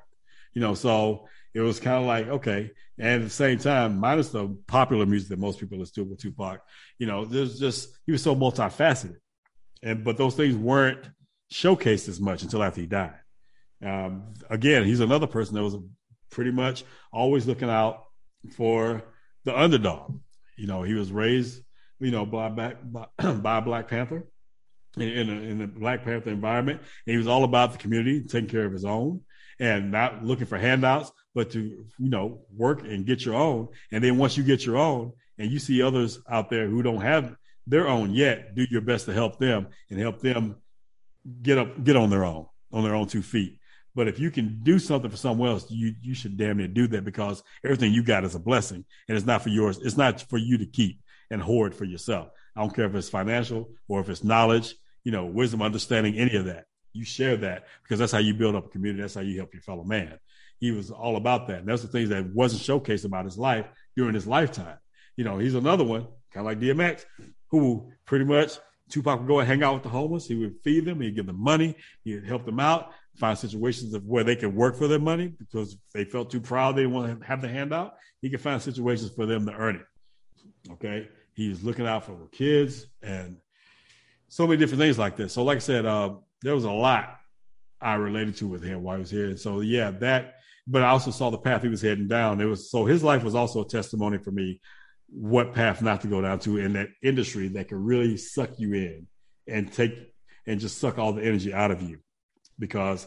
You know, so it was kind of like, okay. And at the same time, minus the popular music that most people listen to with Tupac, you know, there's just he was so multifaceted. And but those things weren't showcased as much until after he died. Um, again, he's another person that was pretty much always looking out for the underdog. You know, he was raised you know, by, by, by Black Panther in, in, a, in the Black Panther environment. And he was all about the community, taking care of his own and not looking for handouts, but to, you know, work and get your own. And then once you get your own and you see others out there who don't have their own yet, do your best to help them and help them get up, get on their own, on their own two feet. But if you can do something for someone else, you you should damn near do that because everything you got is a blessing and it's not for yours. It's not for you to keep and hoard for yourself. I don't care if it's financial or if it's knowledge, you know, wisdom, understanding, any of that. You share that because that's how you build up a community. That's how you help your fellow man. He was all about that. And that's the things that wasn't showcased about his life during his lifetime. You know, he's another one, kind of like DMX, who pretty much Tupac would go and hang out with the homeless. He would feed them. He'd give them money. He'd help them out, find situations of where they could work for their money because they felt too proud they want to have the handout. He could find situations for them to earn it. Okay. He's looking out for kids and so many different things like this. So, like I said, uh, there was a lot I related to with him while he was here. And so, yeah, that. But I also saw the path he was heading down. It was so his life was also a testimony for me what path not to go down to in that industry that can really suck you in and take and just suck all the energy out of you. Because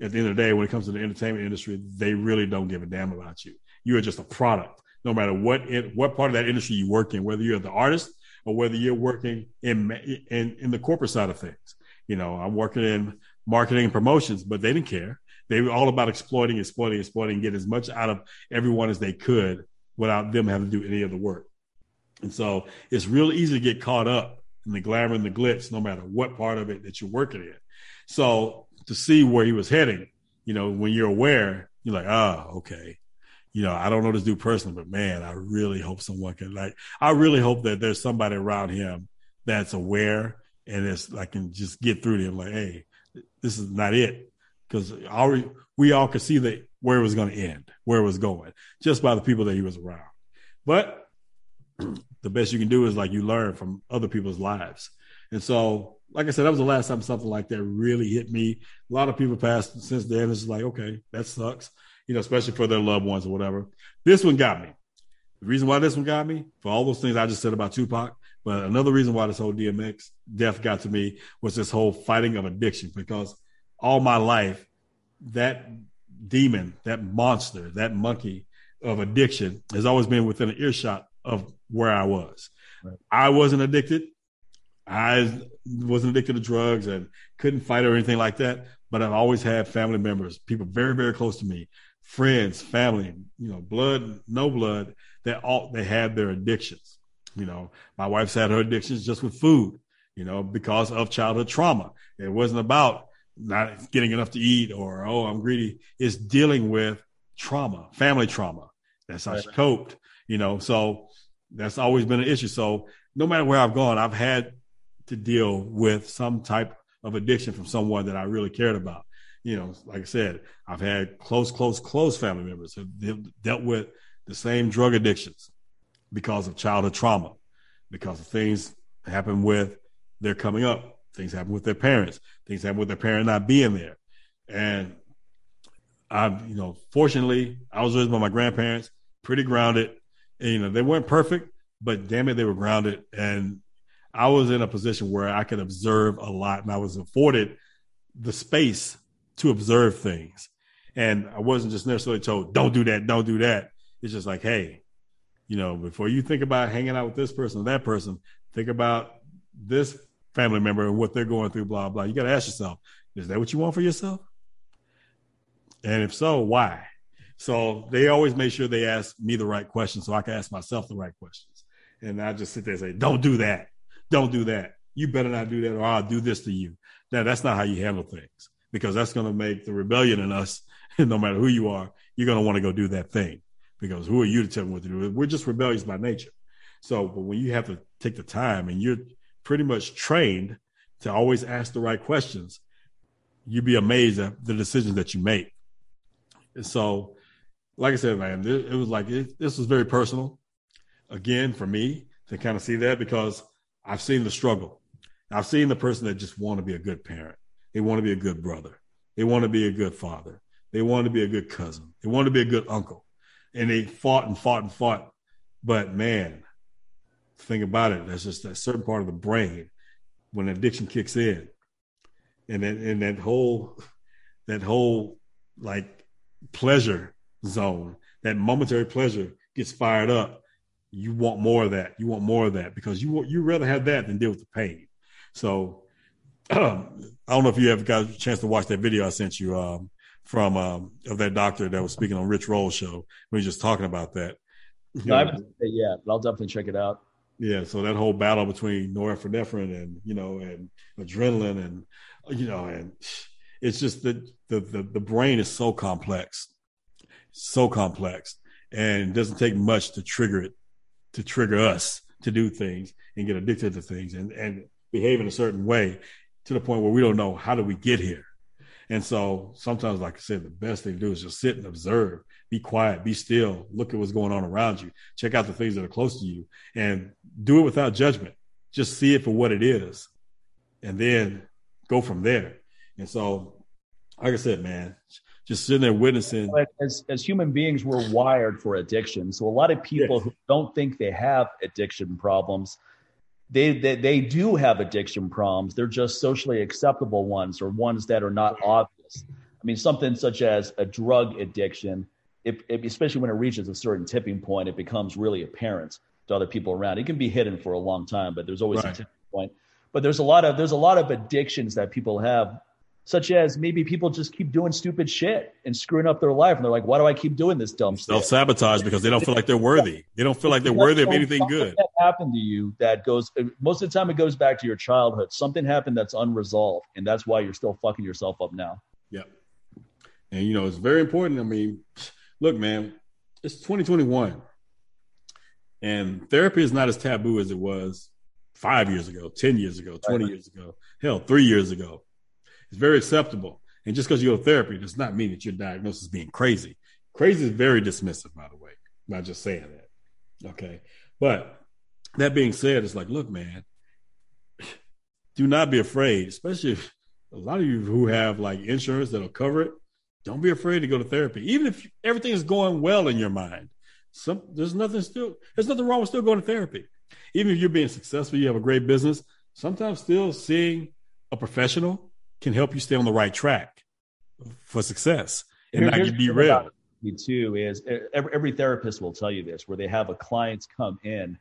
at the end of the day, when it comes to the entertainment industry, they really don't give a damn about you. You are just a product no matter what it, what part of that industry you work in, whether you're the artist or whether you're working in, in in the corporate side of things. You know, I'm working in marketing and promotions, but they didn't care. They were all about exploiting, exploiting, exploiting, get as much out of everyone as they could without them having to do any of the work. And so it's real easy to get caught up in the glamour and the glitz, no matter what part of it that you're working in. So to see where he was heading, you know, when you're aware, you're like, ah, oh, okay you know, I don't know this dude personally, but man, I really hope someone can like, I really hope that there's somebody around him that's aware and it's like can just get through to him like, hey, this is not it. Cause we all could see that where it was going to end, where it was going, just by the people that he was around. But the best you can do is like you learn from other people's lives. And so, like I said, that was the last time something like that really hit me. A lot of people passed since then. It's like, okay, that sucks you know, especially for their loved ones or whatever. This one got me. The reason why this one got me for all those things I just said about Tupac, but another reason why this whole DMX death got to me was this whole fighting of addiction because all my life, that demon, that monster, that monkey of addiction has always been within an earshot of where I was. Right. I wasn't addicted. I wasn't addicted to drugs and couldn't fight or anything like that. But I've always had family members, people very, very close to me, friends, family, you know, blood, no blood, that all they had their addictions. You know, my wife's had her addictions just with food, you know, because of childhood trauma. It wasn't about not getting enough to eat or, oh, I'm greedy. It's dealing with trauma, family trauma. That's how she coped, you know. So that's always been an issue. So no matter where I've gone, I've had to deal with some type of addiction from someone that I really cared about. You know, like I said, I've had close, close, close family members who dealt with the same drug addictions because of childhood trauma, because of things happen with their coming up, things happen with their parents, things happen with their parent not being there. And I, you know, fortunately, I was raised by my grandparents, pretty grounded. And, you know, they weren't perfect, but damn it, they were grounded. And I was in a position where I could observe a lot and I was afforded the space to observe things. And I wasn't just necessarily told, don't do that, don't do that. It's just like, hey, you know, before you think about hanging out with this person or that person, think about this family member and what they're going through, blah, blah. You got to ask yourself, is that what you want for yourself? And if so, why? So they always make sure they ask me the right questions so I can ask myself the right questions. And I just sit there and say, don't do that don't do that. You better not do that, or I'll do this to you. Now, that's not how you handle things because that's going to make the rebellion in us, no matter who you are, you're going to want to go do that thing because who are you to tell me what to do? We're just rebellious by nature. So, but when you have to take the time and you're pretty much trained to always ask the right questions, you'd be amazed at the decisions that you make. And so, like I said, man, it, was like it, this was very personal. Again, for me to kind of see that because I've seen the struggle. I've seen the person that just want to be a good parent. They want to be a good brother. They want to be a good father. They want to be a good cousin. They want to be a good uncle. And they fought and fought and fought. But man, think about it. That's just that certain part of the brain when addiction kicks in. And then and that whole that whole like pleasure zone, that momentary pleasure gets fired up you want more of that. You want more of that because you you rather have that than deal with the pain. So um, I don't know if you ever got a chance to watch that video I sent you um, from um, of that doctor that was speaking on Rich Roll's show. We were just talking about that. No, yet, but I'll definitely check it out. Yeah, so that whole battle between norepinephrine and you know and adrenaline and you know and it's just that the, the the brain is so complex, so complex, and it doesn't take much to trigger it to trigger us to do things and get addicted to things and, and behave in a certain way to the point where we don't know how do we get here. And so sometimes, like I said, the best thing to do is just sit and observe, be quiet, be still, look at what's going on around you, check out the things that are close to you, and do it without judgment. Just see it for what it is, and then go from there. And so, like I said, man, just sitting there witnessing. As, as human beings, we're wired for addiction. So a lot of people yes. who don't think they have addiction problems, they, they they do have addiction problems. They're just socially acceptable ones or ones that are not obvious. I mean, something such as a drug addiction, if, if, especially when it reaches a certain tipping point, it becomes really apparent to other people around. It can be hidden for a long time, but there's always right. a tipping point. But there's a lot of there's a lot of addictions that people have such as maybe people just keep doing stupid shit and screwing up their life. And they're like, why do I keep doing this dumb stuff? Self sabotage because they don't feel like they're worthy. They don't feel like they're worthy of anything good. That happened to you that goes, most of the time it goes back to your childhood. Something happened that's unresolved. And that's why you're still fucking yourself up now. Yeah. And, you know, it's very important. I mean, look, man, it's 2021. And therapy is not as taboo as it was five years ago, 10 years ago, 20 right. years ago, hell, three years ago. It's very acceptable. And just because you go to therapy does not mean that you're diagnosed as being crazy. Crazy is very dismissive, by the way. I'm not just saying that. Okay. But that being said, it's like, look, man, do not be afraid, especially if a lot of you who have like insurance that'll cover it. Don't be afraid to go to therapy, even if everything is going well in your mind. Some there's nothing still there's nothing wrong with still going to therapy. Even if you're being successful, you have a great business. Sometimes still seeing a professional can help you stay on the right track for success and Here, not get derailed. Me too is every, every therapist will tell you this, where they have a client come in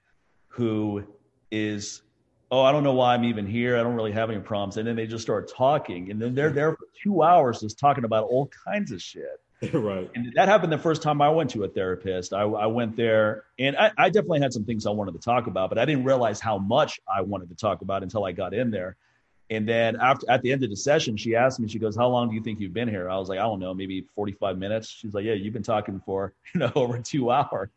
who is oh, I don't know why I'm even here. I don't really have any problems. And then they just start talking. And then they're there for two hours just talking about all kinds of shit. right. And that happened the first time I went to a therapist. I, I went there and I, I, definitely had some things I wanted to talk about, but I didn't realize how much I wanted to talk about until I got in there. And then after at the end of the session, she asked me, she goes, How long do you think you've been here? I was like, I don't know, maybe 45 minutes. She's like, Yeah, you've been talking for, you know, over two hours.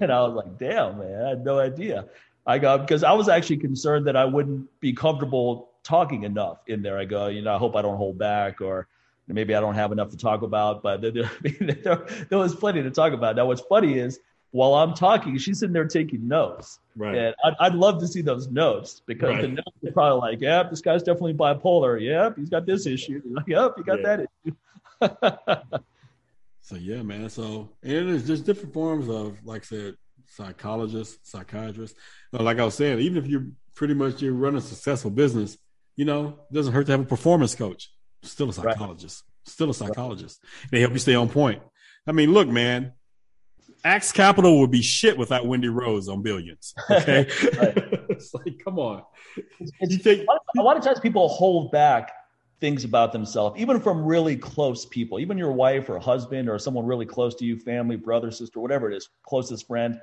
and I was like, damn, man, I had no idea. I go because I was actually concerned that I wouldn't be comfortable talking enough in there. I go, you know, I hope I don't hold back or maybe I don't have enough to talk about, but there, there, there was plenty to talk about. Now, what's funny is while I'm talking, she's sitting there taking notes. Right. And I'd, I'd love to see those notes because right. the notes are probably like, yep, this guy's definitely bipolar. Yep, he's got this issue. Like, yep, he got yeah. that issue. so yeah, man. So and there's just different forms of, like I said, psychologists, psychiatrists. Like I was saying, even if you're pretty much you run a successful business, you know, it doesn't hurt to have a performance coach. Still a psychologist. Right. Still a psychologist. Right. They help you stay on point. I mean, look, man, Axe Capital would be shit without Wendy Rhoades on billions. Okay. it's like, come on. It's, think, a lot of times people hold back things about themselves, even from really close people, even your wife or husband or someone really close to you, family, brother, sister, whatever it is, closest friend.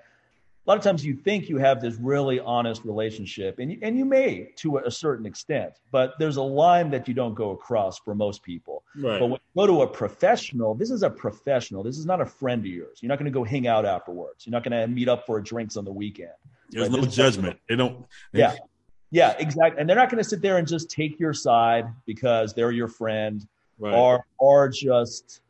A lot of times you think you have this really honest relationship, and you, and you may to a certain extent, but there's a line that you don't go across for most people. Right. But when you go to a professional, this is a professional. This is not a friend of yours. You're not going to go hang out afterwards. You're not going to meet up for drinks on the weekend. There's right? no judgment. They don't. They, yeah. Yeah, exactly. And they're not going to sit there and just take your side because they're your friend, right. or or just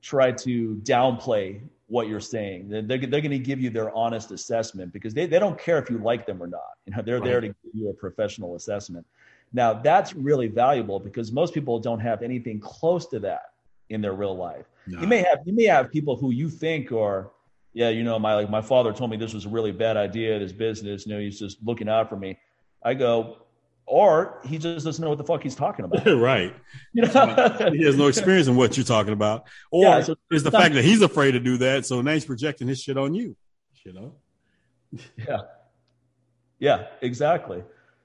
try to downplay what you're saying. They're, they're, they're going to give you their honest assessment because they, they don't care if you like them or not. You know, they're right. there to give you a professional assessment. Now that's really valuable because most people don't have anything close to that in their real life. No. You may have you may have people who you think are, yeah, you know, my like my father told me this was a really bad idea, this business. You know, he's just looking out for me. I go, or he just doesn't know what the fuck he's talking about. right. You know? he has no experience in what you're talking about. Or yeah, so is the not, fact that he's afraid to do that, so now he's projecting his shit on you. You know? Yeah. Yeah, exactly.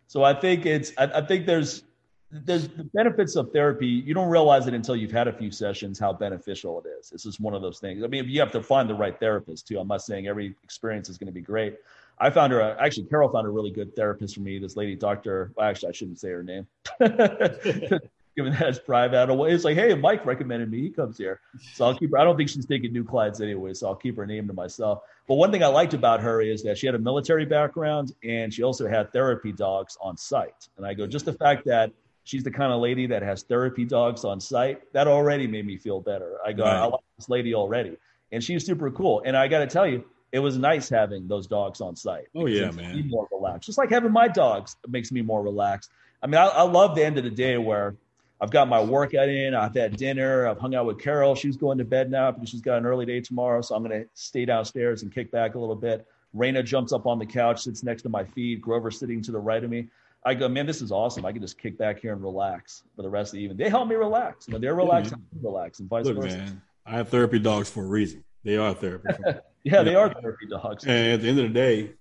So I think it's I, I think there's there's the benefits of therapy. You don't realize it until you've had a few sessions how beneficial it is. It's just one of those things. I mean, you have to find the right therapist too. I'm not saying every experience is going to be great, I found her, uh, actually, Carol found a really good therapist for me. This lady, Dr. Well, actually, I shouldn't say her name. Given that it's private, it's like, hey, Mike recommended me. He comes here. So I'll keep her. I don't think she's taking new clients anyway, so I'll keep her name to myself. But one thing I liked about her is that she had a military background and she also had therapy dogs on site. And I go, just the fact that she's the kind of lady that has therapy dogs on site, that already made me feel better. I go, right. I like this lady already. And she's super cool. And I got to tell you, it was nice having those dogs on site. Oh yeah, man. more relaxed. Just like having my dogs makes me more relaxed. I mean, I, I, love the end of the day where I've got my workout in, I've had dinner, I've hung out with Carol. She's going to bed now because she's got an early day tomorrow. So I'm going to stay downstairs and kick back a little bit. Raina jumps up on the couch, sits next to my feet. Grover sitting to the right of me. I go, man, this is awesome. I can just kick back here and relax for the rest of the evening. They help me relax. You know, they're relaxed, yeah, relax, and vice Look, versa. Man, I have therapy dogs for a reason. They are therapy. yeah, they are therapy dogs. And at the end of the day,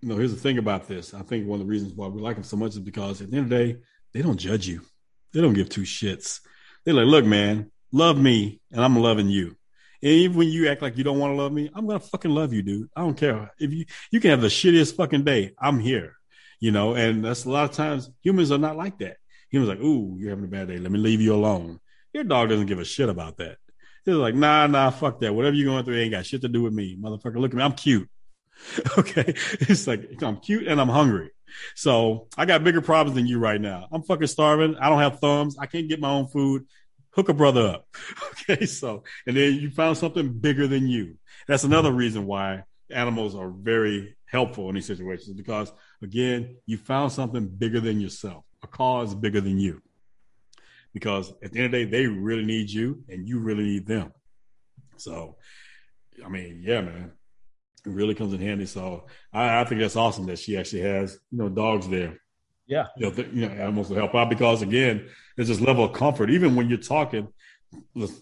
you know, here's the thing about this. I think one of the reasons why we like them so much is because at the end of the day, they don't judge you. They don't give two shits. They're like, look, man, love me, and I'm loving you. And even when you act like you don't want to love me, I'm gonna fucking love you, dude. I don't care if you you can have the shittiest fucking day. I'm here, you know. And that's a lot of times humans are not like that. Humans like, ooh, you're having a bad day. Let me leave you alone. Your dog doesn't give a shit about that. He's like, nah, nah, fuck that. Whatever you're going through ain't got shit to do with me. Motherfucker, look at me. I'm cute. okay. It's like, I'm cute and I'm hungry. So I got bigger problems than you right now. I'm fucking starving. I don't have thumbs. I can't get my own food. Hook a brother up. Okay. So, and then you found something bigger than you. That's another reason why animals are very helpful in these situations because again, you found something bigger than yourself, a cause bigger than you because at the end of the day, they really need you and you really need them. So, I mean, yeah, man, it really comes in handy. So I, I think that's awesome that she actually has, you know, dogs there. Yeah. You know, th- you know, animals to help out because again, there's this level of comfort. Even when you're talking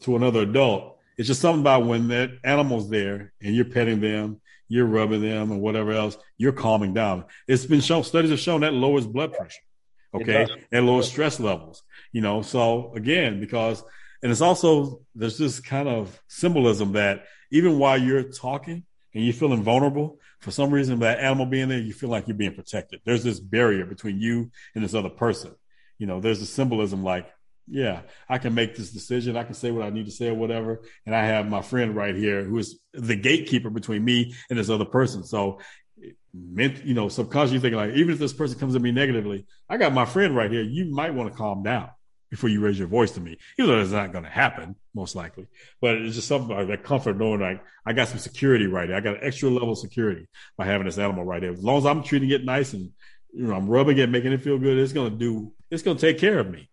to another adult, it's just something about when that animal's there and you're petting them, you're rubbing them or whatever else, you're calming down. It's been shown, studies have shown that lowers blood pressure. Okay. And lowers stress levels, you know. So again, because, and it's also, there's this kind of symbolism that even while you're talking and you're feeling vulnerable, for some reason, that animal being there, you feel like you're being protected. There's this barrier between you and this other person. You know, there's a symbolism like, yeah, I can make this decision. I can say what I need to say or whatever. And I have my friend right here who is the gatekeeper between me and this other person. So, meant, you know, subconsciously thinking like, even if this person comes at me negatively, I got my friend right here. You might want to calm down before you raise your voice to me, even though it's not going to happen, most likely. But it's just something like that comfort knowing like I got some security right there. I got an extra level of security by having this animal right there. As long as I'm treating it nice and you know I'm rubbing it, making it feel good, it's going to do. It's going to take care of me.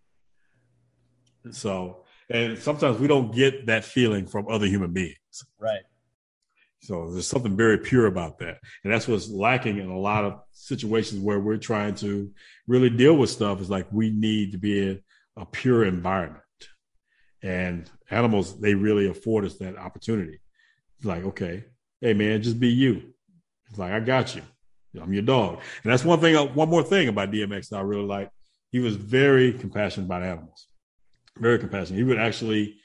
So, and sometimes we don't get that feeling from other human beings. Right. So there's something very pure about that. And that's what's lacking in a lot of situations where we're trying to really deal with stuff is like we need to be in a pure environment. And animals, they really afford us that opportunity. It's like, okay, hey man, just be you. It's like, I got you. I'm your dog. And that's one thing, one more thing about DMX that I really like. He was very compassionate about animals very compassionate. He would actually,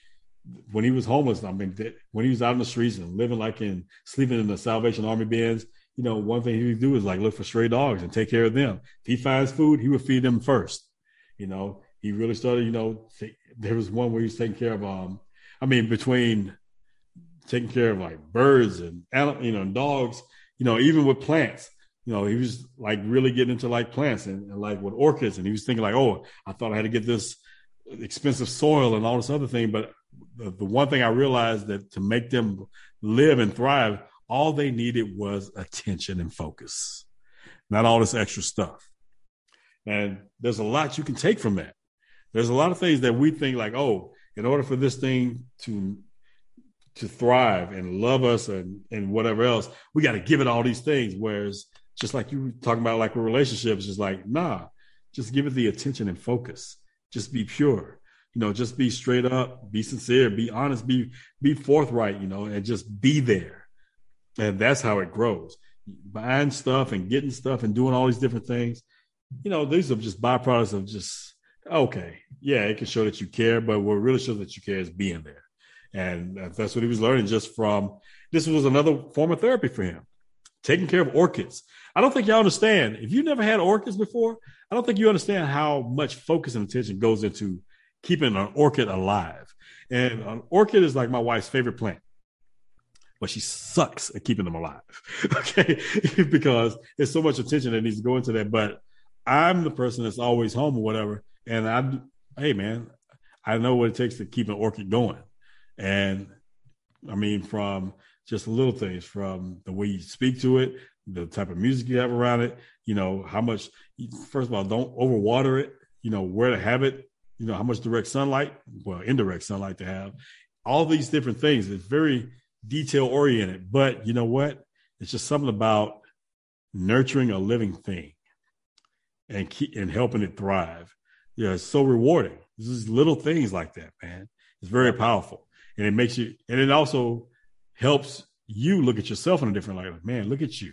when he was homeless, I mean, when he was out in the streets and living like in sleeping in the Salvation Army bins, you know, one thing he would do is like look for stray dogs and take care of them. If he finds food, he would feed them first. You know, he really started. You know, there was one where he was taking care of. Um, I mean, between taking care of like birds and you know dogs, you know, even with plants. You know, he was like really getting into like plants and, and like with orchids, and he was thinking like, oh, I thought I had to get this expensive soil and all this other thing. But the, the one thing I realized that to make them live and thrive, all they needed was attention and focus, not all this extra stuff. And there's a lot you can take from that. There's a lot of things that we think like, oh, in order for this thing to to thrive and love us and, and whatever else, we got to give it all these things. Whereas just like you were talking about like relationships, is like, nah, just give it the attention and focus. Just be pure. You know just be straight up be sincere be honest be be forthright you know and just be there. And that's how it grows. Buying stuff and getting stuff and doing all these different things you know these are just byproducts of just okay yeah it can show that you care but what really shows that you care is being there and that's what he was learning just from this was another form of therapy for him taking care of orchids I don't think y'all understand. If you never had orchids before, I don't think you understand how much focus and attention goes into keeping an orchid alive. And an orchid is like my wife's favorite plant, but she sucks at keeping them alive. okay. because there's so much attention that needs to go into that. But I'm the person that's always home or whatever. And I, hey, man, I know what it takes to keep an orchid going. And I mean, from just little things, from the way you speak to it, the type of music you have around it, you know, how much, first of all, don't overwater it, you know, where to have it, you know, how much direct sunlight, well, indirect sunlight to have, all these different things. It's very detail oriented, but you know what? It's just something about nurturing a living thing and keep, and helping it thrive. Yeah, it's so rewarding. This is little things like that, man. It's very powerful. And it makes you, and it also helps you look at yourself in a different light. Like, man, look at you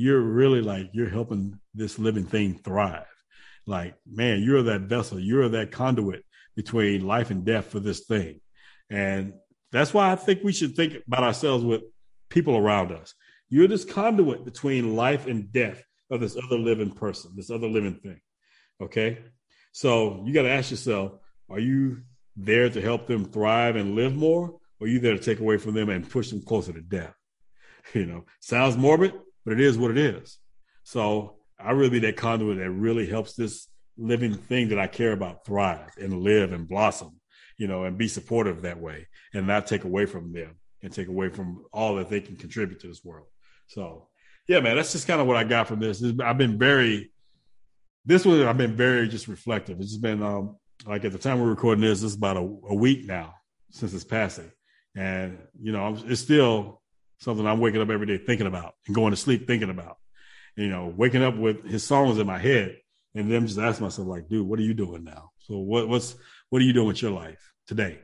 you're really like you're helping this living thing thrive. Like, man, you're that vessel, you're that conduit between life and death for this thing. And that's why I think we should think about ourselves with people around us. You're this conduit between life and death of this other living person, this other living thing. Okay. So you got to ask yourself, are you there to help them thrive and live more? Or are you there to take away from them and push them closer to death? You know, sounds morbid, but it is what it is. So I really be that conduit that really helps this living thing that I care about thrive and live and blossom, you know, and be supportive that way and not take away from them and take away from all that they can contribute to this world. So yeah, man, that's just kind of what I got from this. I've been very, this was, I've been very just reflective. It's just been, um, like at the time we're recording this, it's about a, a week now since his passing. And, you know, it's still something I'm waking up every day thinking about and going to sleep thinking about. You know, waking up with his songs in my head and then just ask myself, like, dude, what are you doing now? So what what's what are you doing with your life today?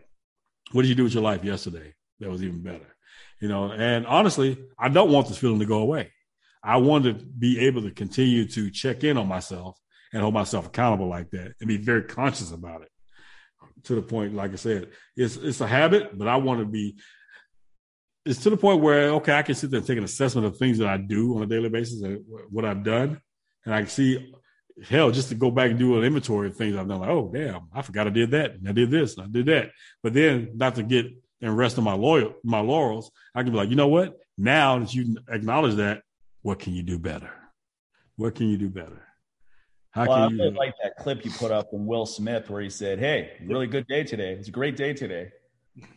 What did you do with your life yesterday that was even better? You know, and honestly, I don't want this feeling to go away. I want to be able to continue to check in on myself and hold myself accountable like that and be very conscious about it to the point, like I said, it's it's a habit, but I want to be. It's to the point where okay, I can sit there and take an assessment of things that I do on a daily basis and what I've done, and I can see hell just to go back and do an inventory of things I've done. Like, oh damn, I forgot I did that, and I did this, and I did that. But then not to get and rest on my loyal my laurels, I can be like, you know what? Now that you acknowledge that, what can you do better? What can you do better? How well, I really like that clip you put up from Will Smith where he said, "Hey, really good day today. It's a great day today."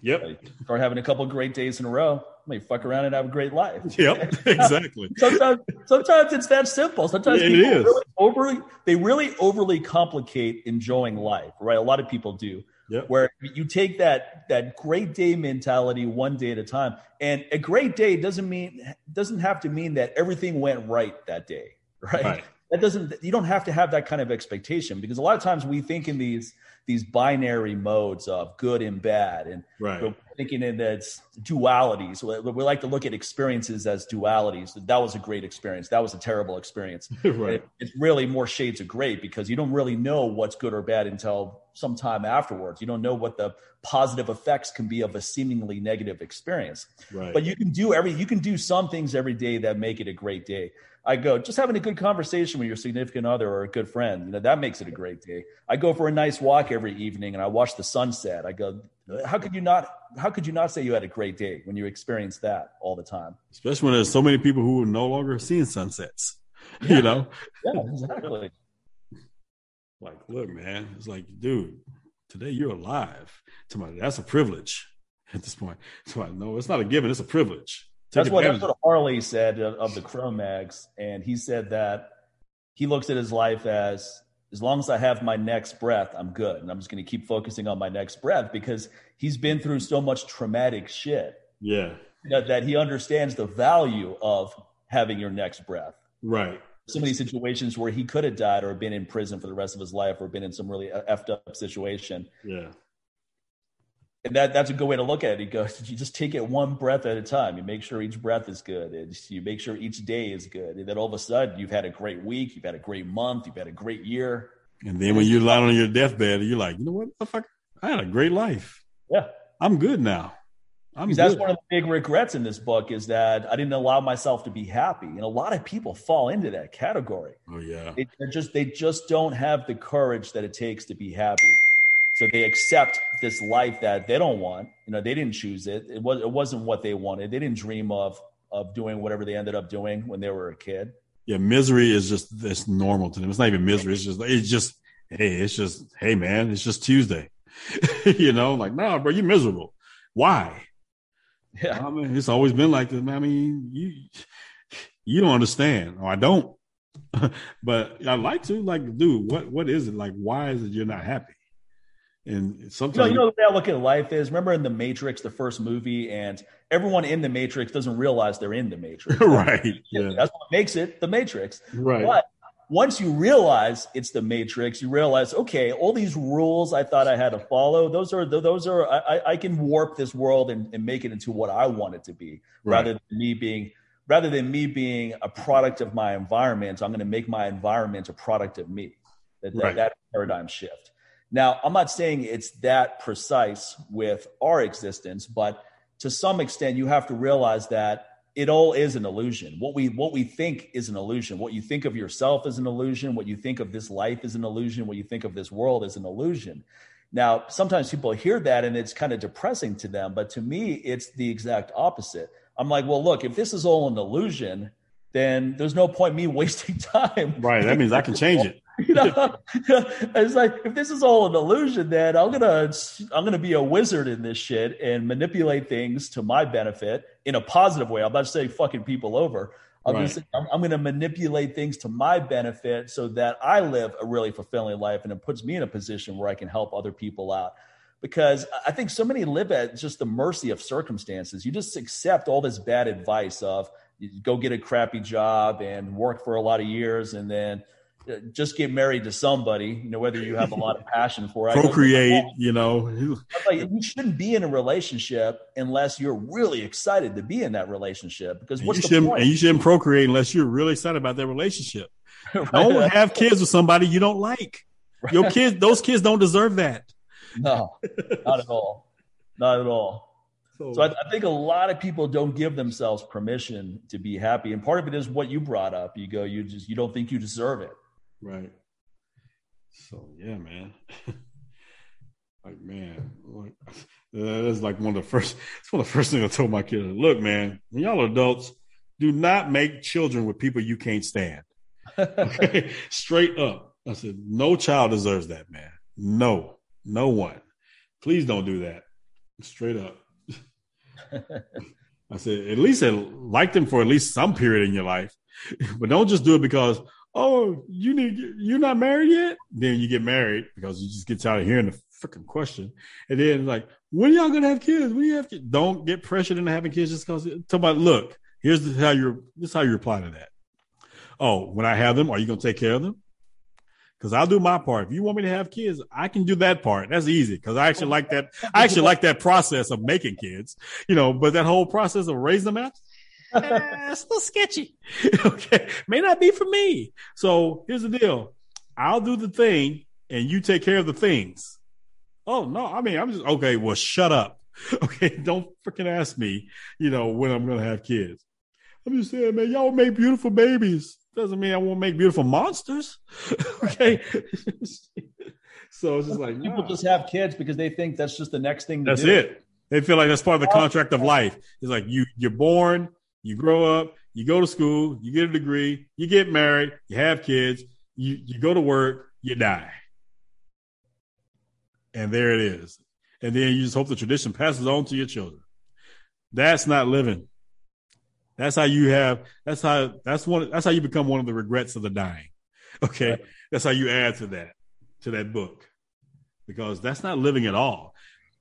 Yep. Start having a couple great days in a row. May fuck around and have a great life. Yep. Exactly. sometimes, sometimes it's that simple. Sometimes yeah, people really overly, they really overly complicate enjoying life. Right. A lot of people do. Yep. Where you take that that great day mentality one day at a time, and a great day doesn't mean doesn't have to mean that everything went right that day. Right. right that doesn't you don't have to have that kind of expectation because a lot of times we think in these these binary modes of good and bad and right. we're thinking in that's dualities. We, we, like to look at experiences as dualities. That was a great experience. That was a terrible experience. Right. It, it's really more shades of great because you don't really know what's good or bad until sometime afterwards. You don't know what the positive effects can be of a seemingly negative experience. Right. but you can do every you can do some things every day that make it a great day I go just having a good conversation with your significant other or a good friend. You know that makes it a great day. I go for a nice walk every evening and I watch the sunset. I go, how could you not? How could you not say you had a great day when you experience that all the time? Especially when there's so many people who are no longer seeing sunsets. Yeah. You know? Yeah, exactly. like, look, man, it's like, dude, today you're alive. Somebody, that's a privilege at this point. So I know it's not a given; it's a privilege. That's what, that's what Harley said of, the Cro-Mags, and he said that he looks at his life as as long as I have my next breath, I'm good, and I'm just going to keep focusing on my next breath because he's been through so much traumatic shit. Yeah, that, that he understands the value of having your next breath. Right. So many situations where he could have died or been in prison for the rest of his life or been in some really effed up situation. Yeah and that that's a good way to look at it. He goes, you just take it one breath at a time. You make sure each breath is good. And you make sure each day is good. And then all of a sudden, you've had a great week, you've had a great month, you've had a great year. And then when you lie on your deathbed, you're like, you know what, fuck? I had a great life. Yeah, I'm good now. I'm that's one of the big regrets in this book is that I didn't allow myself to be happy, and a lot of people fall into that category. Oh yeah, they just they just don't have the courage that it takes to be happy. So they accept this life that they don't want. You know, they didn't choose it. It was it wasn't what they wanted. They didn't dream of of doing whatever they ended up doing when they were a kid. Yeah, misery is just it's normal to them. It's not even misery. It's just it's just hey, it's just hey man, it's just Tuesday. you know, like no, nah, bro, you're miserable. Why? Yeah, I mean, it's always been like this. I mean, you you don't understand, or I don't. but I like to like, dude, what what is it like? Why is it you're not happy? And sometimes you know, you know the way I look at life is remember in the Matrix, the first movie, and everyone in the Matrix doesn't realize they're in the Matrix. right. Yeah. That's what makes it the Matrix. Right. But once you realize it's the Matrix, you realize, okay, all these rules I thought I had to follow, those are those are I, I can warp this world and, and make it into what I want it to be, right. rather than me being rather than me being a product of my environment. I'm going to make my environment a product of me. That, right. that, that paradigm shift. Now, I'm not saying it's that precise with our existence, but to some extent, you have to realize that it all is an illusion. What we what we think is an illusion. What you think of yourself is an illusion. What you think of this life is an illusion. What you think of this world is an illusion. Now, sometimes people hear that and it's kind of depressing to them, but to me, it's the exact opposite. I'm like, well, look, if this is all an illusion, then there's no point me wasting time. Right. That means I can change it. you know, it's like if this is all an illusion, then I'm gonna I'm gonna be a wizard in this shit and manipulate things to my benefit in a positive way. I'm not saying fucking people over. I'm, right. saying, I'm, I'm to manipulate things to my benefit so that I live a really fulfilling life, and it puts me in a position where I can help other people out. Because I think so many live at just the mercy of circumstances. You just accept all this bad advice of go get a crappy job and work for a lot of years, and then just get married to somebody, you know, whether you have a lot of passion for it. Procreate, you know. Like, you shouldn't be in a relationship unless you're really excited to be in that relationship. Because what's the point? And you shouldn't procreate unless you're really excited about that relationship. right. Don't have kids with somebody you don't like. Your kids, those kids don't deserve that. No, not at all. Not at all. So, so I, I, think a lot of people don't give themselves permission to be happy, and part of it is what you brought up. You go, you just you don't think you deserve it. Right. So yeah, man. like man, like, that's like one of the first. It's one of the first things I told my kids. Look, man, when y'all adults, do not make children with people you can't stand. Okay, straight up. I said, no child deserves that, man. No, no one. Please don't do that. Straight up. I said, at least like them for at least some period in your life, but don't just do it because oh you need you're not married yet. Then you get married because you just get tired of hearing the freaking question, and then like when y'all gonna have kids? When you have kids? Don't get pressured into having kids just because. Uh, talk about look. Here's how you this is how you reply to that. Oh, when I have them, are you gonna take care of them? because I'll do my part. If you want me to have kids, I can do that part. That's easy because I actually like that. I actually like that process of making kids, you know. But that whole process of raising them out, eh, it's a little sketchy. okay, may not be for me. So here's the deal: I'll do the thing, and you take care of the things. Oh no, I mean I'm just okay. Well, shut up. Okay, don't freaking ask me. You know when I'm gonna have kids. I'm just saying, man, y'all make beautiful babies doesn't mean I won't make beautiful monsters. okay. so it's just like people nah. just have kids because they think that's just the next thing. that's do. it. They feel like that's part of the contract of life. It's like you you're born, you grow up, you go to school, you get a degree, you get married, you have kids, you you go to work, you die, and there it is. And then you just hope the tradition passes on to your children. That's not living. That's how you have. That's how. That's one. That's how you become one of the regrets of the dying. Okay, right. that's how you add to that to that book, because that's not living at all.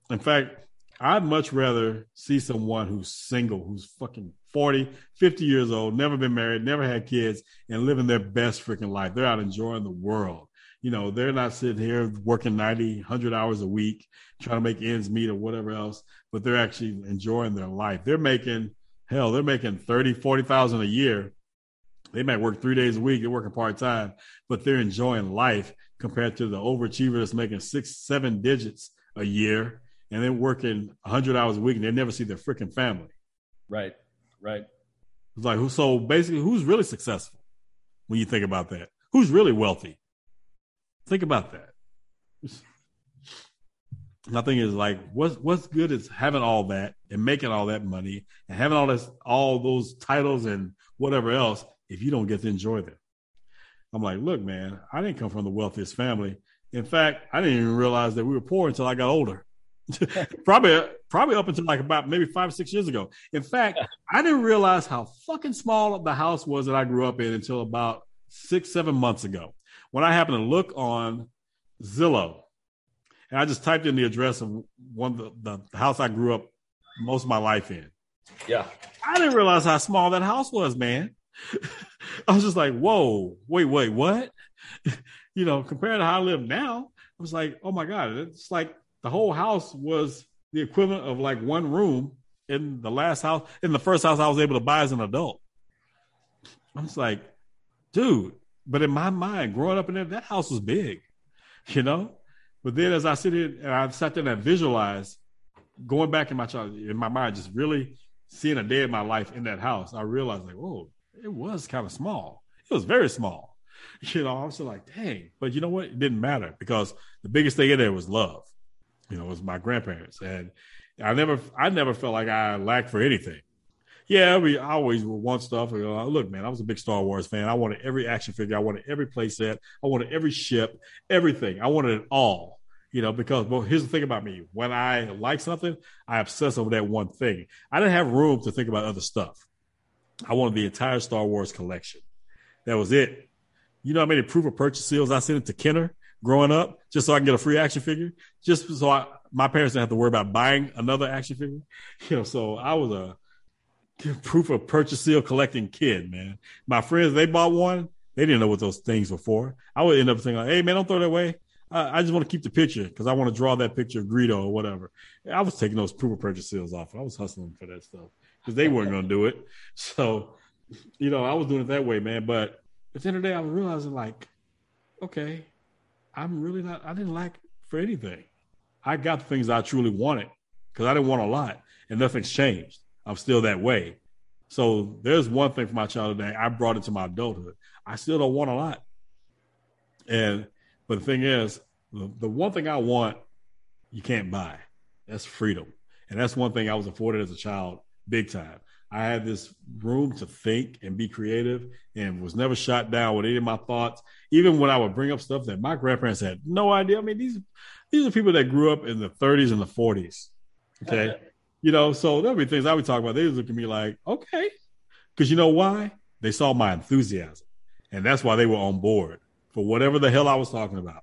In fact, I'd much rather see someone who's single, who's fucking 40, 50 years old, never been married, never had kids, and living their best freaking life. They're out enjoying the world. You know, they're not sitting here working 90, 100 hours a week, trying to make ends meet or whatever else, but they're actually enjoying their life. They're making Hell, they're making 30, 40,000 a year. They might work three days a week. They're working part time, but they're enjoying life compared to the overachiever that's making six, seven digits a year and they're working 100 hours a week and they never see their freaking family. Right, right. It's like, so basically, who's really successful when you think about that? Who's really wealthy? Think about that. My thing is like, what's what's good is having all that and making all that money and having all this all those titles and whatever else if you don't get to enjoy them. I'm like, look, man, I didn't come from the wealthiest family. In fact, I didn't even realize that we were poor until I got older. probably probably up until like about maybe five or six years ago. In fact, I didn't realize how fucking small the house was that I grew up in until about six seven months ago when I happened to look on Zillow and I just typed in the address of one of the, the house I grew up most of my life in. Yeah. I didn't realize how small that house was, man. I was just like, whoa, wait, wait, what? you know, compared to how I live now, I was like, oh my God, it's like the whole house was the equivalent of like one room in the last house, in the first house I was able to buy as an adult. I was like, dude, but in my mind, growing up in there, that house was big, you know? But then as I sit here and I sat there and I visualized going back in my child in my mind, just really seeing a day of my life in that house, I realized like, oh, it was kind of small. It was very small. You know, I was like, dang. But you know what? It didn't matter because the biggest thing in there was love. You know, it was my grandparents. And I never I never felt like I lacked for anything. Yeah, we always want stuff. You uh, know, look, man, I was a big Star Wars fan. I wanted every action figure. I wanted every playset. I wanted every ship, everything. I wanted it all you know, because well, here's the thing about me: when I like something, I obsess over that one thing. I didn't have room to think about other stuff. I wanted the entire Star Wars collection. That was it. You know how many proof of purchase seals I sent it to Kenner growing up, just so I can get a free action figure, just so I, my parents didn't have to worry about buying another action figure. You know, so I was a proof of purchase seal collecting kid, man. My friends, they bought one. They didn't know what those things were for. I would end up saying, like, "Hey, man, don't throw that away. I just want to keep the picture because I want to draw that picture of Greedo or whatever." I was taking those proof of purchase seals off. I was hustling for that stuff because they weren't going to do it. So, you know, I was doing it that way, man. But at the end of the day, I was realizing, like, okay, I'm really not. I didn't lack for anything. I got the things I truly wanted because I didn't want a lot, and nothing's changed. I'm still that way. So there's one thing from my childhood that I brought into my adulthood. I still don't want a lot. And but the thing is, the, the one thing I want, you can't buy. That's freedom. And that's one thing I was afforded as a child, big time. I had this room to think and be creative and was never shot down with any of my thoughts. Even when I would bring up stuff that my grandparents had no idea. I mean, these these are people that grew up in the 30s and the 40s. Okay. you know, so there'll be things I would talk about. They would look at me like, okay. Because you know why? They saw my enthusiasm. And that's why they were on board for whatever the hell I was talking about.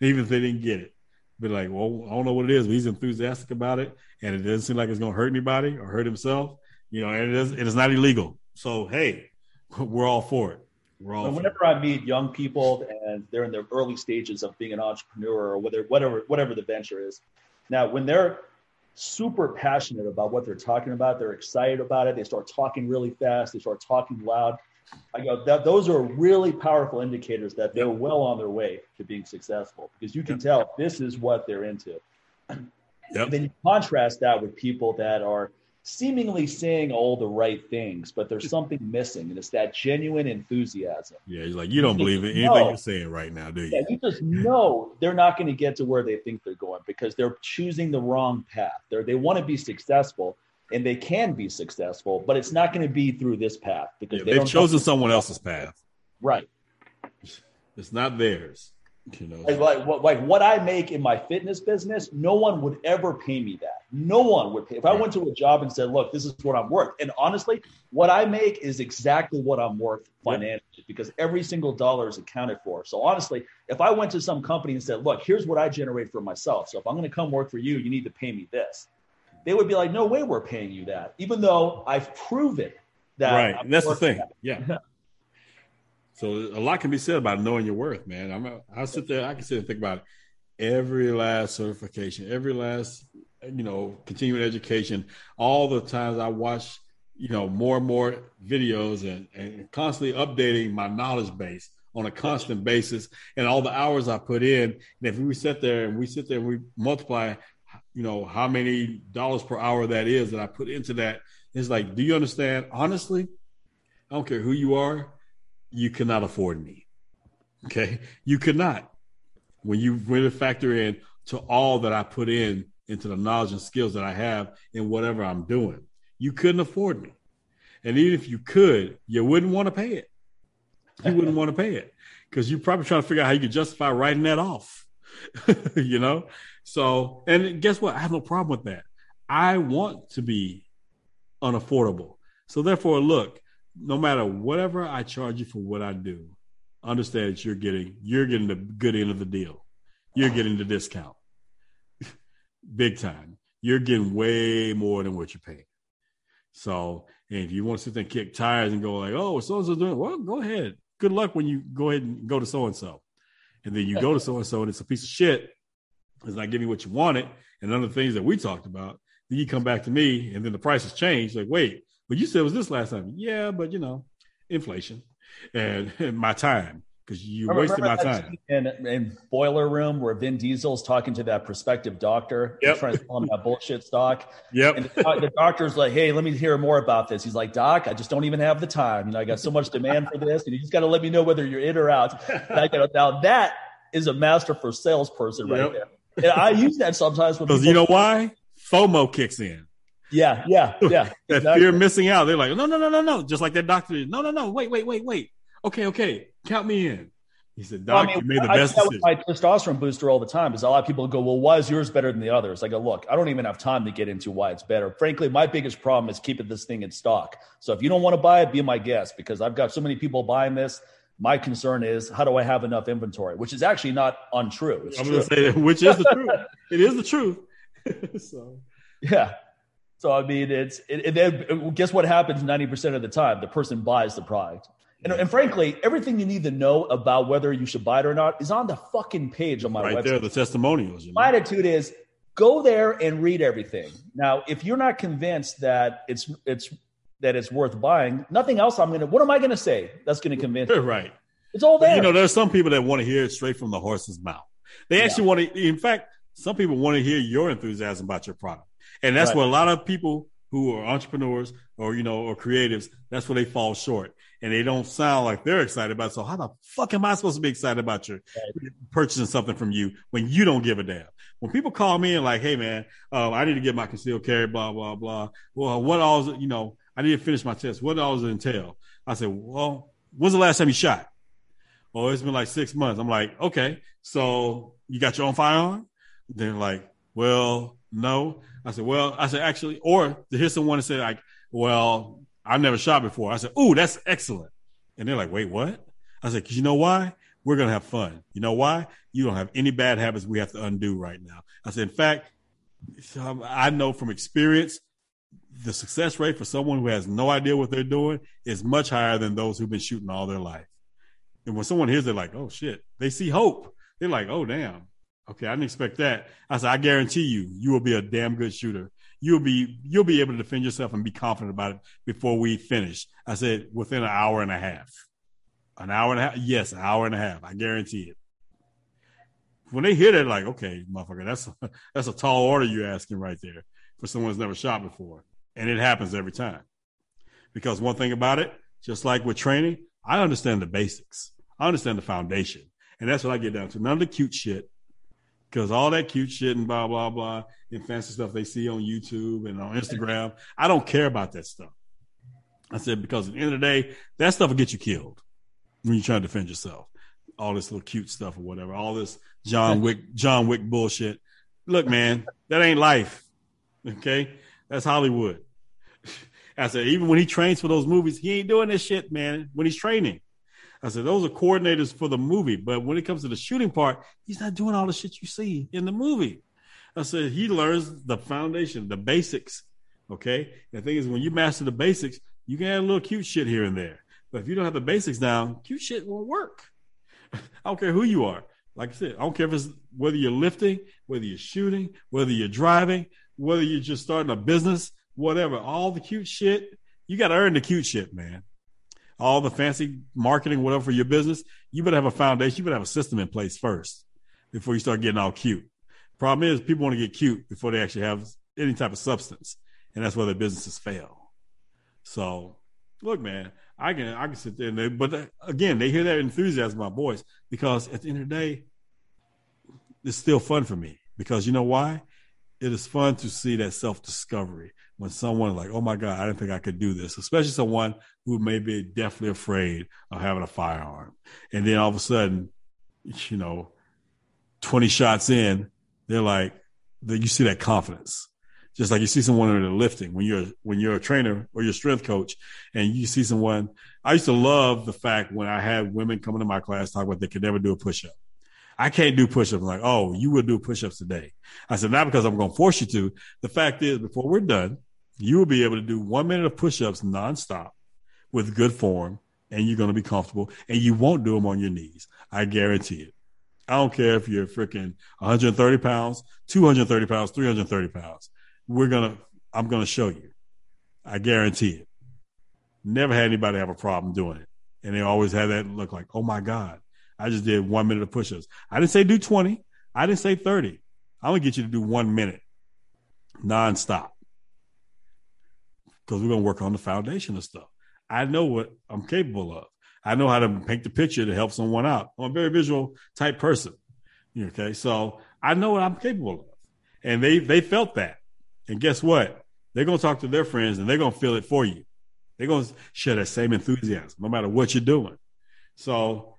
Even if they didn't get it. Be like, well, I don't know what it is, but he's enthusiastic about it. And it doesn't seem like it's going to hurt anybody or hurt himself. You know, and it is, it is not illegal. So, hey, we're all for it. We're whenever I meet young people and they're in their early stages of being an entrepreneur or whether whatever whatever the venture is, now when they're super passionate about what they're talking about, they're excited about it. They start talking really fast. They start talking loud. I go that those are really powerful indicators that they're well on their way to being successful because you can tell this is what they're into. Yep. then you contrast that with people that are seemingly saying all the right things, but there's something missing, and it's that genuine enthusiasm. Yeah, you're like you don't you believe in anything know, you're saying right now, do you? Yeah, you just know they're not going to get to where they think they're going because they're choosing the wrong path. They they want to be successful, and they can be successful, but it's not going to be through this path because yeah, they have chosen someone else's path. Right. It's not theirs. You know, like, like, like what I make in my fitness business, no one would ever pay me that. No one would pay. If I went to a job and said, "Look, this is what I'm worth," and honestly, what I make is exactly what I'm worth financially yep. because every single dollar is accounted for. So honestly, if I went to some company and said, "Look, here's what I generate for myself. So if I'm going to come work for you, you need to pay me this," they would be like, "No way, we're paying you that," even though I've proven that. Right, I'm that's the thing. That. Yeah. So a lot can be said about knowing your worth, man. I'm a, I sit there, I can sit and think about every last certification, every last you know continuing education. All the times I watch, you know, more and more videos and, and constantly updating my knowledge base on a constant basis, and all the hours I put in. And if we sit there and we sit there and we multiply, you know, how many dollars per hour that is that I put into that, it's like, do you understand? Honestly, I don't care who you are you cannot afford me. Okay. You could not. When you really factor in to all that I put in into the knowledge and skills that I have in whatever I'm doing, you couldn't afford me. And even if you could, you wouldn't want to pay it. You wouldn't want to pay it because you're probably trying to figure out how you could justify writing that off. you know? So, and guess what? I have no problem with that. I want to be unaffordable. So therefore, look, no matter whatever I charge you for what I do, understand that you're getting you're getting the good end of the deal. You're getting the discount. Big time. You're getting way more than what you're paying. So, and if you want to sit there and kick tires and go like, "Oh, so and so doing," well, go ahead. Good luck when you go ahead and go to so and so, and then you go to so and so and it's a piece of shit. It's not giving you what you wanted, and none of the things that we talked about. Then you come back to me, and then the price has changed. Like, wait, but you said it was this last time. Yeah, but you know, inflation and, and my time because you wasted my time. In, in Boiler Room, where Vin Diesel's talking to that prospective doctor, yep. trying to tell him that bullshit stock. Yep. And the, the, doctor's like, "Hey, let me hear more about this." He's like, "Doc, I just don't even have the time. You know, I got so much demand for this, and you just got to let me know whether you're in or out." Now that is a master for salesperson right there. And I use that sometimes because you know why FOMO kicks in. Yeah, yeah, yeah. that exactly. fear of missing out. They're like, no, no, no, no, no. Just like that doctor. No, no, no. Wait, wait, wait, wait. Okay, okay. Count me in. He said, Doc, well, I mean, you made the I best decision. my testosterone booster all the time because a lot of people go, well, why is yours better than the others? I go, look, I don't even have time to get into why it's better. Frankly, my biggest problem is keeping this thing in stock. So if you don't want to buy it, be my guest because I've got so many people buying this. My concern is how do I have enough inventory, which is actually not untrue. It's I'm going to say that, which is the truth. It is the truth. so yeah, so I mean, it's it, it, it, guess what happens ninety percent of the time? The person buys the product, And, and, frankly, everything you need to know about whether you should buy it or not is on the fucking page on my right website. Right there, the testimonials. You know? My attitude is go there and read everything. Now, if you're not convinced that it's it's that it's worth buying, nothing else I'm gonna. What am I gonna say that's gonna convince? You're right. It's all there. You know, there's some people that want to hear it straight from the horse's mouth. They actually yeah. want to. In fact, some people want to hear your enthusiasm about your product, and that's right. what a lot of people who are entrepreneurs or you know or creatives. That's where they fall short, and they don't sound like they're excited about. It. So how the fuck am I supposed to be excited about your right. purchasing something from you when you don't give a damn? When people call me and like, hey man, um, I need to get my concealed carry, blah blah blah. Well, what all is you know? I need to finish my test. What all does it entail? I said, well, when's the last time you shot? Oh, it's been like six months. I'm like, okay, so you got your own firearm? They're like, well, no. I said, well, I said, actually, or to hear someone say like, well, I've never shot before. I said, ooh, that's excellent. And they're like, wait, what? I said, cause you know why? We're going to have fun. You know why? You don't have any bad habits we have to undo right now. I said, in fact, I know from experience, the success rate for someone who has no idea what they're doing is much higher than those who've been shooting all their life. And when someone hears, they're like, oh shit, they see hope. They're like, oh damn, okay, I didn't expect that. I said, I guarantee you, you will be a damn good shooter. You'll be you'll be able to defend yourself and be confident about it before we finish. I said within an hour and a half. An hour and a half? Yes, an hour and a half. I guarantee it. When they hear that, like, okay, motherfucker, that's a, that's a tall order you're asking right there for someone who's never shot before. And it happens every time. Because one thing about it, just like with training, I understand the basics. I understand the foundation. And that's what I get down to. None of the cute shit. Because all that cute shit and blah, blah, blah, and fancy stuff they see on YouTube and on Instagram, I don't care about that stuff. I said, because at the end of the day, that stuff will get you killed when you try to defend yourself. All this little cute stuff or whatever, all this John Wick, John Wick bullshit. Look, man, that ain't life. Okay. That's Hollywood. I said, even when he trains for those movies, he ain't doing this shit, man, when he's training. I said, those are coordinators for the movie. But when it comes to the shooting part, he's not doing all the shit you see in the movie. I said, he learns the foundation, the basics. Okay. The thing is, when you master the basics, you can add a little cute shit here and there. But if you don't have the basics down, cute shit won't work. I don't care who you are. Like I said, I don't care if it's whether you're lifting, whether you're shooting, whether you're driving, whether you're just starting a business, whatever. All the cute shit, you got to earn the cute shit, man all the fancy marketing, whatever for your business, you better have a foundation. You better have a system in place first before you start getting all cute. Problem is, people want to get cute before they actually have any type of substance, and that's where their businesses fail. So, look, man, I can I can sit there, and they, but uh, again, they hear that enthusiasm in my voice because at the end of the day, it's still fun for me because you know why? It is fun to see that self discovery when someone like, oh my God, I didn't think I could do this, especially someone who may be definitely afraid of having a firearm. And then all of a sudden, you know, 20 shots in, they're like, you see that confidence. Just like you see someone in the lifting when you're when you're a trainer or your strength coach, and you see someone. I used to love the fact when I had women coming to my class talk about they could never do a push up. I can't do push-ups. I'm like, oh, you will do push-ups today. I said, not because I'm going to force you to. The fact is, before we're done, you will be able to do one minute of push-ups nonstop with good form, and you're going to be comfortable, and you won't do them on your knees. I guarantee it. I don't care if you're freaking 130 pounds, 230 pounds, 330 pounds. We're gonna, I'm gonna show you. I guarantee it. Never had anybody have a problem doing it, and they always had that look like, oh my god, I just did one minute of push-ups. I didn't say do 20. I didn't say 30. I'm gonna get you to do one minute nonstop because we're gonna work on the foundation of stuff. I know what I'm capable of. I know how to paint the picture to help someone out. I'm a very visual type person. Okay, so I know what I'm capable of, and they they felt that. And guess what? They're gonna talk to their friends, and they're gonna feel it for you. They're gonna share that same enthusiasm, no matter what you're doing. So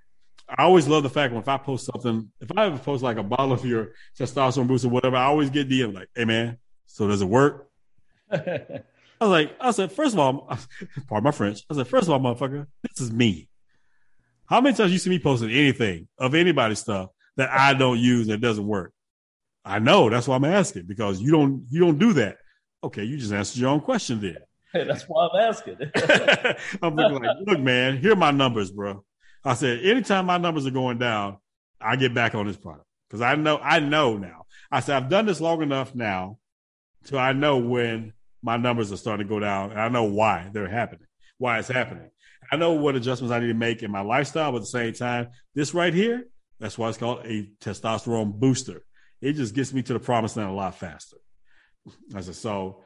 I always love the fact when if I post something, if I ever post like a bottle of your testosterone boost or whatever, I always get DM like, "Hey man, so does it work?" I was like, I said, first of all, pardon my French. I said, first of all, motherfucker, this is me. How many times you see me posting anything of anybody's stuff that I don't use that doesn't work? I know that's why I'm asking because you don't you don't do that. Okay, you just answered your own question then. That's why I'm asking. I'm looking like, look, man, here are my numbers, bro. I said, anytime my numbers are going down, I get back on this product because I know, I know now. I said, I've done this long enough now, so I know when my numbers are starting to go down, and I know why they're happening, why it's happening. I know what adjustments I need to make in my lifestyle, but at the same time, this right here, that's why it's called a testosterone booster. It just gets me to the promised land a lot faster. I said, so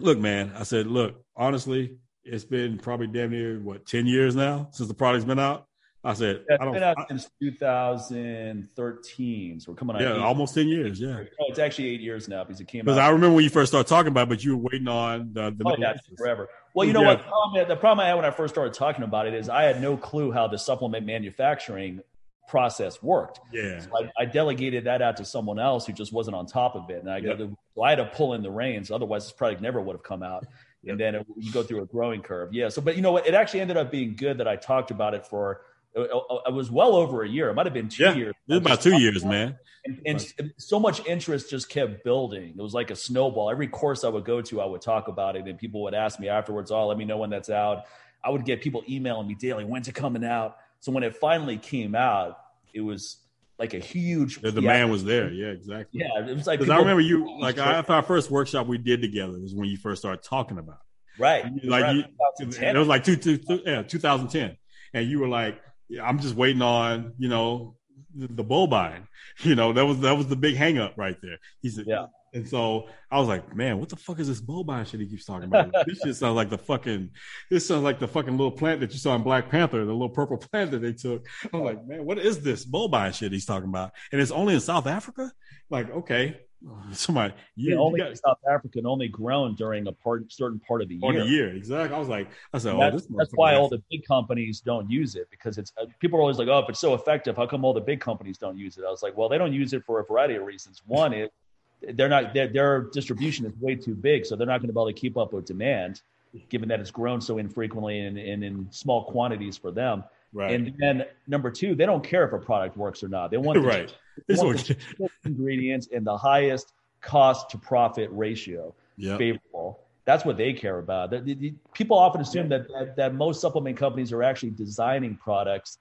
look, man, I said, look, honestly, it's been probably damn near what, 10 years now since the product's been out. I said, yeah, it's I don't, been out I, since 2013. So we're coming on. Yeah, eight. almost 10 years. Yeah. Oh, it's actually eight years now because it came out. Because I remember when you first started talking about it, but you were waiting on the, the oh, yeah, forever. Well, you know yeah. what? The problem, the problem I had when I first started talking about it is I had no clue how the supplement manufacturing process worked. Yeah. So I, I, delegated that out to someone else who just wasn't on top of it. And I, yep. so I had to pull in the reins. Otherwise, this product never would have come out. Yep. And then it, you go through a growing curve. Yeah. So, but you know what? It actually ended up being good that I talked about it for, it, it was well over a year. It might have been two yeah, years. It was about two years, man. And, and so much interest just kept building. It was like a snowball. Every course I would go to, I would talk about it. And people would ask me afterwards, oh, let me know when that's out. I would get people emailing me daily, when's it coming out? So when it finally came out, it was like a huge. The demand was there. Yeah, exactly. Yeah, it was like because I remember you like I, our first workshop we did together was when you first started talking about it. Right. Like you, it was like two, two, two, yeah, 2010, and you were like, I'm just waiting on you know the, the Bulbine. You know that was that was the big hang up right there. He said, yeah. And so I was like, man, what the fuck is this Bulbine shit he keeps talking about? this shit sounds like the fucking, this sounds like the fucking little plant that you saw in Black Panther, the little purple plant that they took. I'm like, man, what is this Bulbine shit he's talking about? And it's only in South Africa? Like, okay. Somebody, yeah, only got, South Africa and only grown during a part, certain part of the year. the year, exactly. I was like, I said, oh, that's, this that's why all the big companies don't use it because it's uh, people are always like, oh, if it's so effective, how come all the big companies don't use it? I was like, well, they don't use it for a variety of reasons. One is they're not their, their distribution is way too big, so they're not going to be able to keep up with demand, given that it's grown so infrequently and, and in small quantities for them. Right. And then number two, they don't care if a product works or not. They want the, right. they want the ingredients and the highest cost to profit ratio yep. favorable. That's what they care about. The, the, people often assume that, that that most supplement companies are actually designing products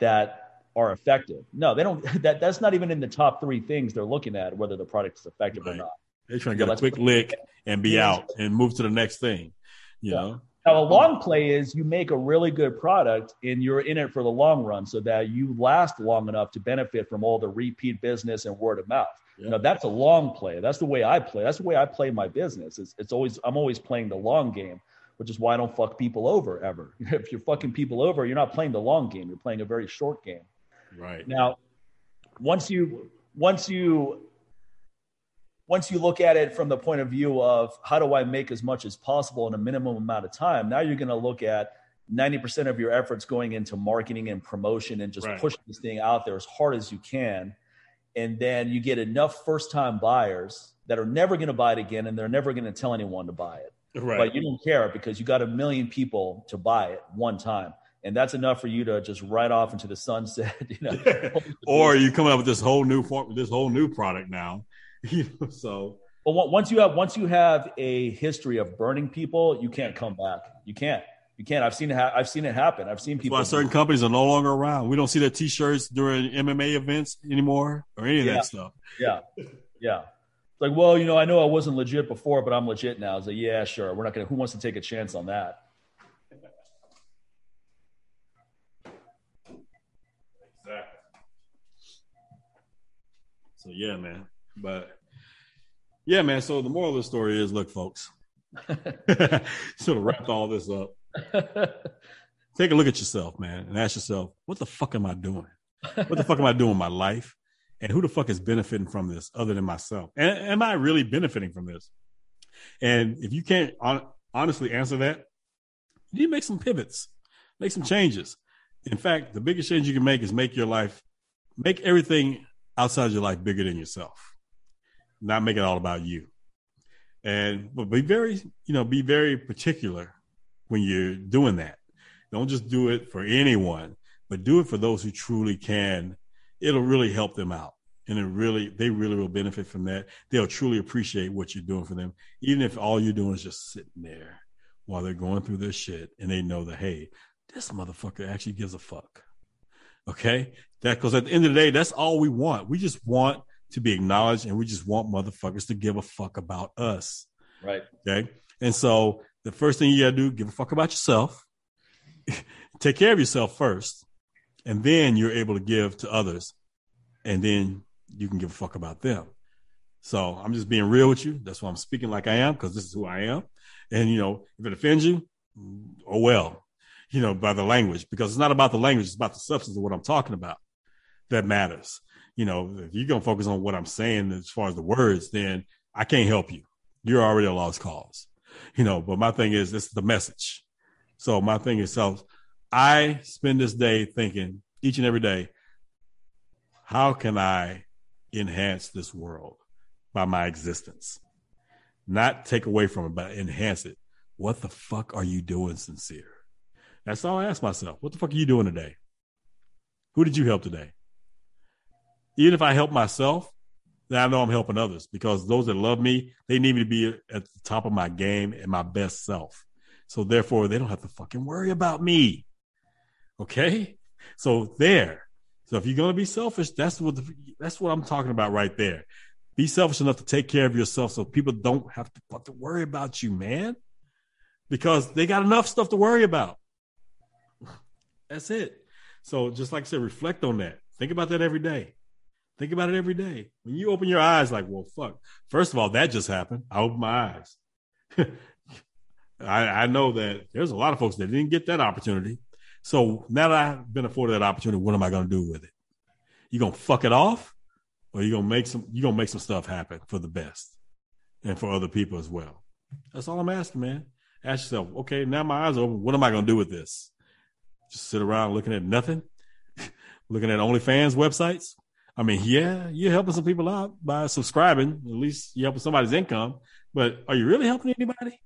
that are effective. No, they don't. That that's not even in the top three things they're looking at whether the product is effective right. or not. They're trying to get a quick lick and be out and move to the next thing. You yeah. know. Now, a long play is you make a really good product and you're in it for the long run, so that you last long enough to benefit from all the repeat business and word of mouth. Yeah. Now, that's a long play. That's the way I play. That's the way I play my business. It's, it's always I'm always playing the long game which is why I don't fuck people over ever. If you're fucking people over, you're not playing the long game. You're playing a very short game. Right. Now, once you once you once you look at it from the point of view of how do I make as much as possible in a minimum amount of time, now you're going to look at 90% of your efforts going into marketing and promotion and just right. pushing this thing out there as hard as you can. And then you get enough first time buyers that are never going to buy it again and they're never going to tell anyone to buy it. Right. But you don't care because you got a million people to buy it one time and that's enough for you to just ride off into the sunset. You know, or you come up with this whole new form, this whole new product now. You know, so. Well, once you have once you have a history of burning people, you can't come back. You can't. You can't. I've seen it. Ha- I've seen it happen. I've seen people. Why certain companies are no longer around. We don't see their T-shirts during MMA events anymore, or any of yeah. that stuff. Yeah, yeah. It's like, well, you know, I know I wasn't legit before, but I'm legit now. It's like, yeah, sure. We're not gonna. Who wants to take a chance on that? Exactly. So yeah, man. But yeah, man. So the moral of the story is, look, folks. so to wrap all this up, take a look at yourself, man, and ask yourself, what the fuck am I doing? What the fuck am I doing in my life? And who the fuck is benefiting from this other than myself? And am I really benefiting from this? And if you can't on, honestly answer that, you need to make some pivots, make some changes. In fact, the biggest change you can make is make your life, make everything outside your life bigger than yourself. Not make it all about you. And but be very, you know, be very particular when you're doing that. Don't just do it for anyone, but do it for those who truly can. It'll really help them out. And it really, they really will benefit from that. They'll truly appreciate what you're doing for them, even if all you're doing is just sitting there while they're going through their shit and they know that, hey, this motherfucker actually gives a fuck. Okay. That because at the end of the day, that's all we want. We just want to be acknowledged and we just want motherfuckers to give a fuck about us. Right. Okay. And so the first thing you gotta do, give a fuck about yourself. Take care of yourself first. And then you're able to give to others. And then you can give a fuck about them. So I'm just being real with you. That's why I'm speaking like I am, because this is who I am. And you know, if it offends you, mm, oh well, you know, by the language, because it's not about the language, it's about the substance of what I'm talking about that matters. You know, if you're gonna focus on what I'm saying as far as the words, then I can't help you. You're already a lost cause. You know, but my thing is this is the message. So my thing is so I spend this day thinking each and every day, how can I enhance this world by my existence? Not take away from it, but enhance it. What the fuck are you doing, sincere? That's all I ask myself. What the fuck are you doing today? Who did you help today? Even if I help myself, then I know I'm helping others because those that love me, they need me to be at the top of my game and my best self. So therefore, they don't have to fucking worry about me. Okay. So there. So if you're to be selfish, that's what the, that's what I'm talking about right there. Be selfish enough to take care of yourself so people don't have to fucking worry about you, man, because they got enough stuff to worry about. That's it. So just like I said, reflect on that. Think about that every day. Think about it every day. When you open your eyes, like, well, fuck. First of all, that just happened. I opened my eyes. I, I know that there's a lot of folks that didn't get that opportunity. So now that I've been afforded that opportunity, what am I going to do with it? You gonna fuck it off, or you gonna make some? You gonna make some stuff happen for the best, and for other people as well. That's all I'm asking, man. Ask yourself, okay, now my eyes are open. What am I gonna do with this? just sit around looking at nothing, looking at OnlyFans websites. I mean, yeah, you're helping some people out by subscribing. At least you're helping somebody's income. But are you really helping anybody?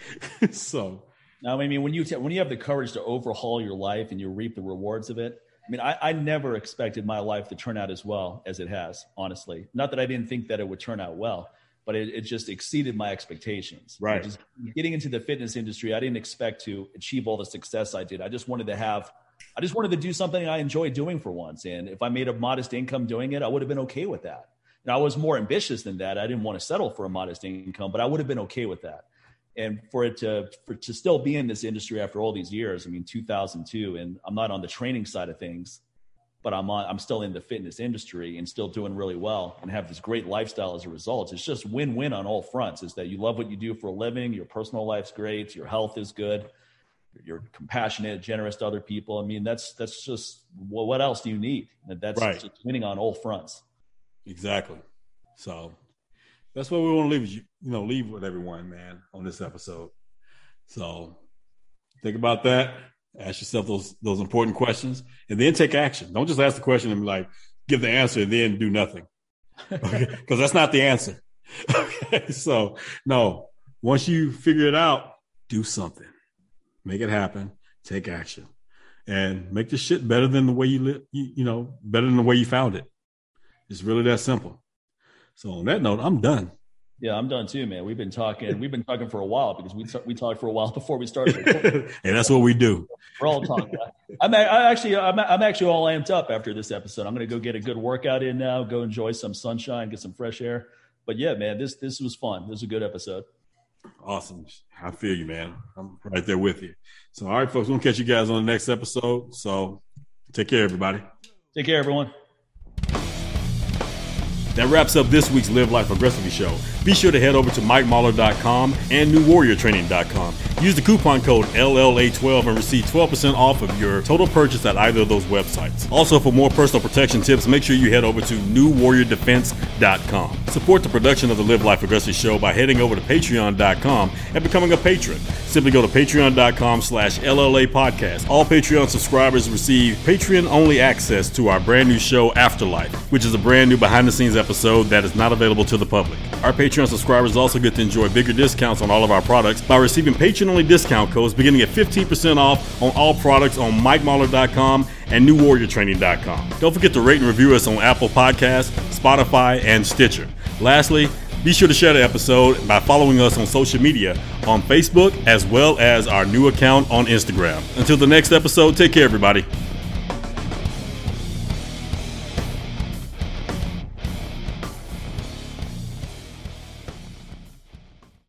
so, now, I mean, when you t- when you have the courage to overhaul your life and you reap the rewards of it, I mean, I, I never expected my life to turn out as well as it has. Honestly, not that I didn't think that it would turn out well, but it, it just exceeded my expectations. Right. Just getting into the fitness industry, I didn't expect to achieve all the success I did. I just wanted to have, I just wanted to do something I enjoy doing for once. And if I made a modest income doing it, I would have been okay with that. And I was more ambitious than that. I didn't want to settle for a modest income, but I would have been okay with that. And for it to for to still be in this industry after all these years, I mean, 2002, and I'm not on the training side of things but I'm on, I'm still in the fitness industry and still doing really well and have this great lifestyle as a result. It's just win-win on all fronts. Is that you love what you do for a living, your personal life's great, your health is good, you're compassionate, generous to other people. I mean, that's that's just well, what else do you need? That's right. just winning on all fronts. Exactly. So that's what we want to leave you, you know, leave with everyone, man, on this episode. So think about that. Ask yourself those those important questions, and then take action. Don't just ask the question and be like give the answer and then do nothing, because okay? that's not the answer. okay, so no. Once you figure it out, do something, make it happen, take action, and make the shit better than the way you live. You, you know, better than the way you found it. It's really that simple. So on that note, I'm done. Yeah, I'm done too, man. We've been talking. We've been talking for a while because we we talked for a while before we started. and that's what we do. We're all talking. I'm I actually I'm, I'm actually all amped up after this episode. I'm going to go get a good workout in now. Go enjoy some sunshine, get some fresh air. But yeah, man, this this was fun. This was a good episode. Awesome. I feel you, man. I'm right there with you. So, all right, folks, we'll catch you guys on the next episode. So, take care, everybody. Take care, everyone. That wraps up this week's Live Life Aggressively show. Be sure to head over to MikeMahler.com and NewWarriorTraining.com. Use the coupon code LLA12 and receive 12% off of your total purchase at either of those websites. Also, for more personal protection tips, make sure you head over to NewWarriorDefense.com. Support the production of the Live Life Aggressive show by heading over to Patreon.com and becoming a patron. Simply go to Patreon.com slash LLA Podcast. All Patreon subscribers receive Patreon-only access to our brand new show, Afterlife, which is a brand new behind-the-scenes episode that is not available to the public. Our Patreon subscribers also get to enjoy bigger discounts on all of our products by receiving patron-only discount codes beginning at 15% off on all products on MikeMahler.com and NewWarriorTraining.com. Don't forget to rate and review us on Apple Podcasts, Spotify, and Stitcher. Lastly, Be sure to share the episode by following us on social media on Facebook as well as our new account on Instagram. Until the next episode, take care, everybody.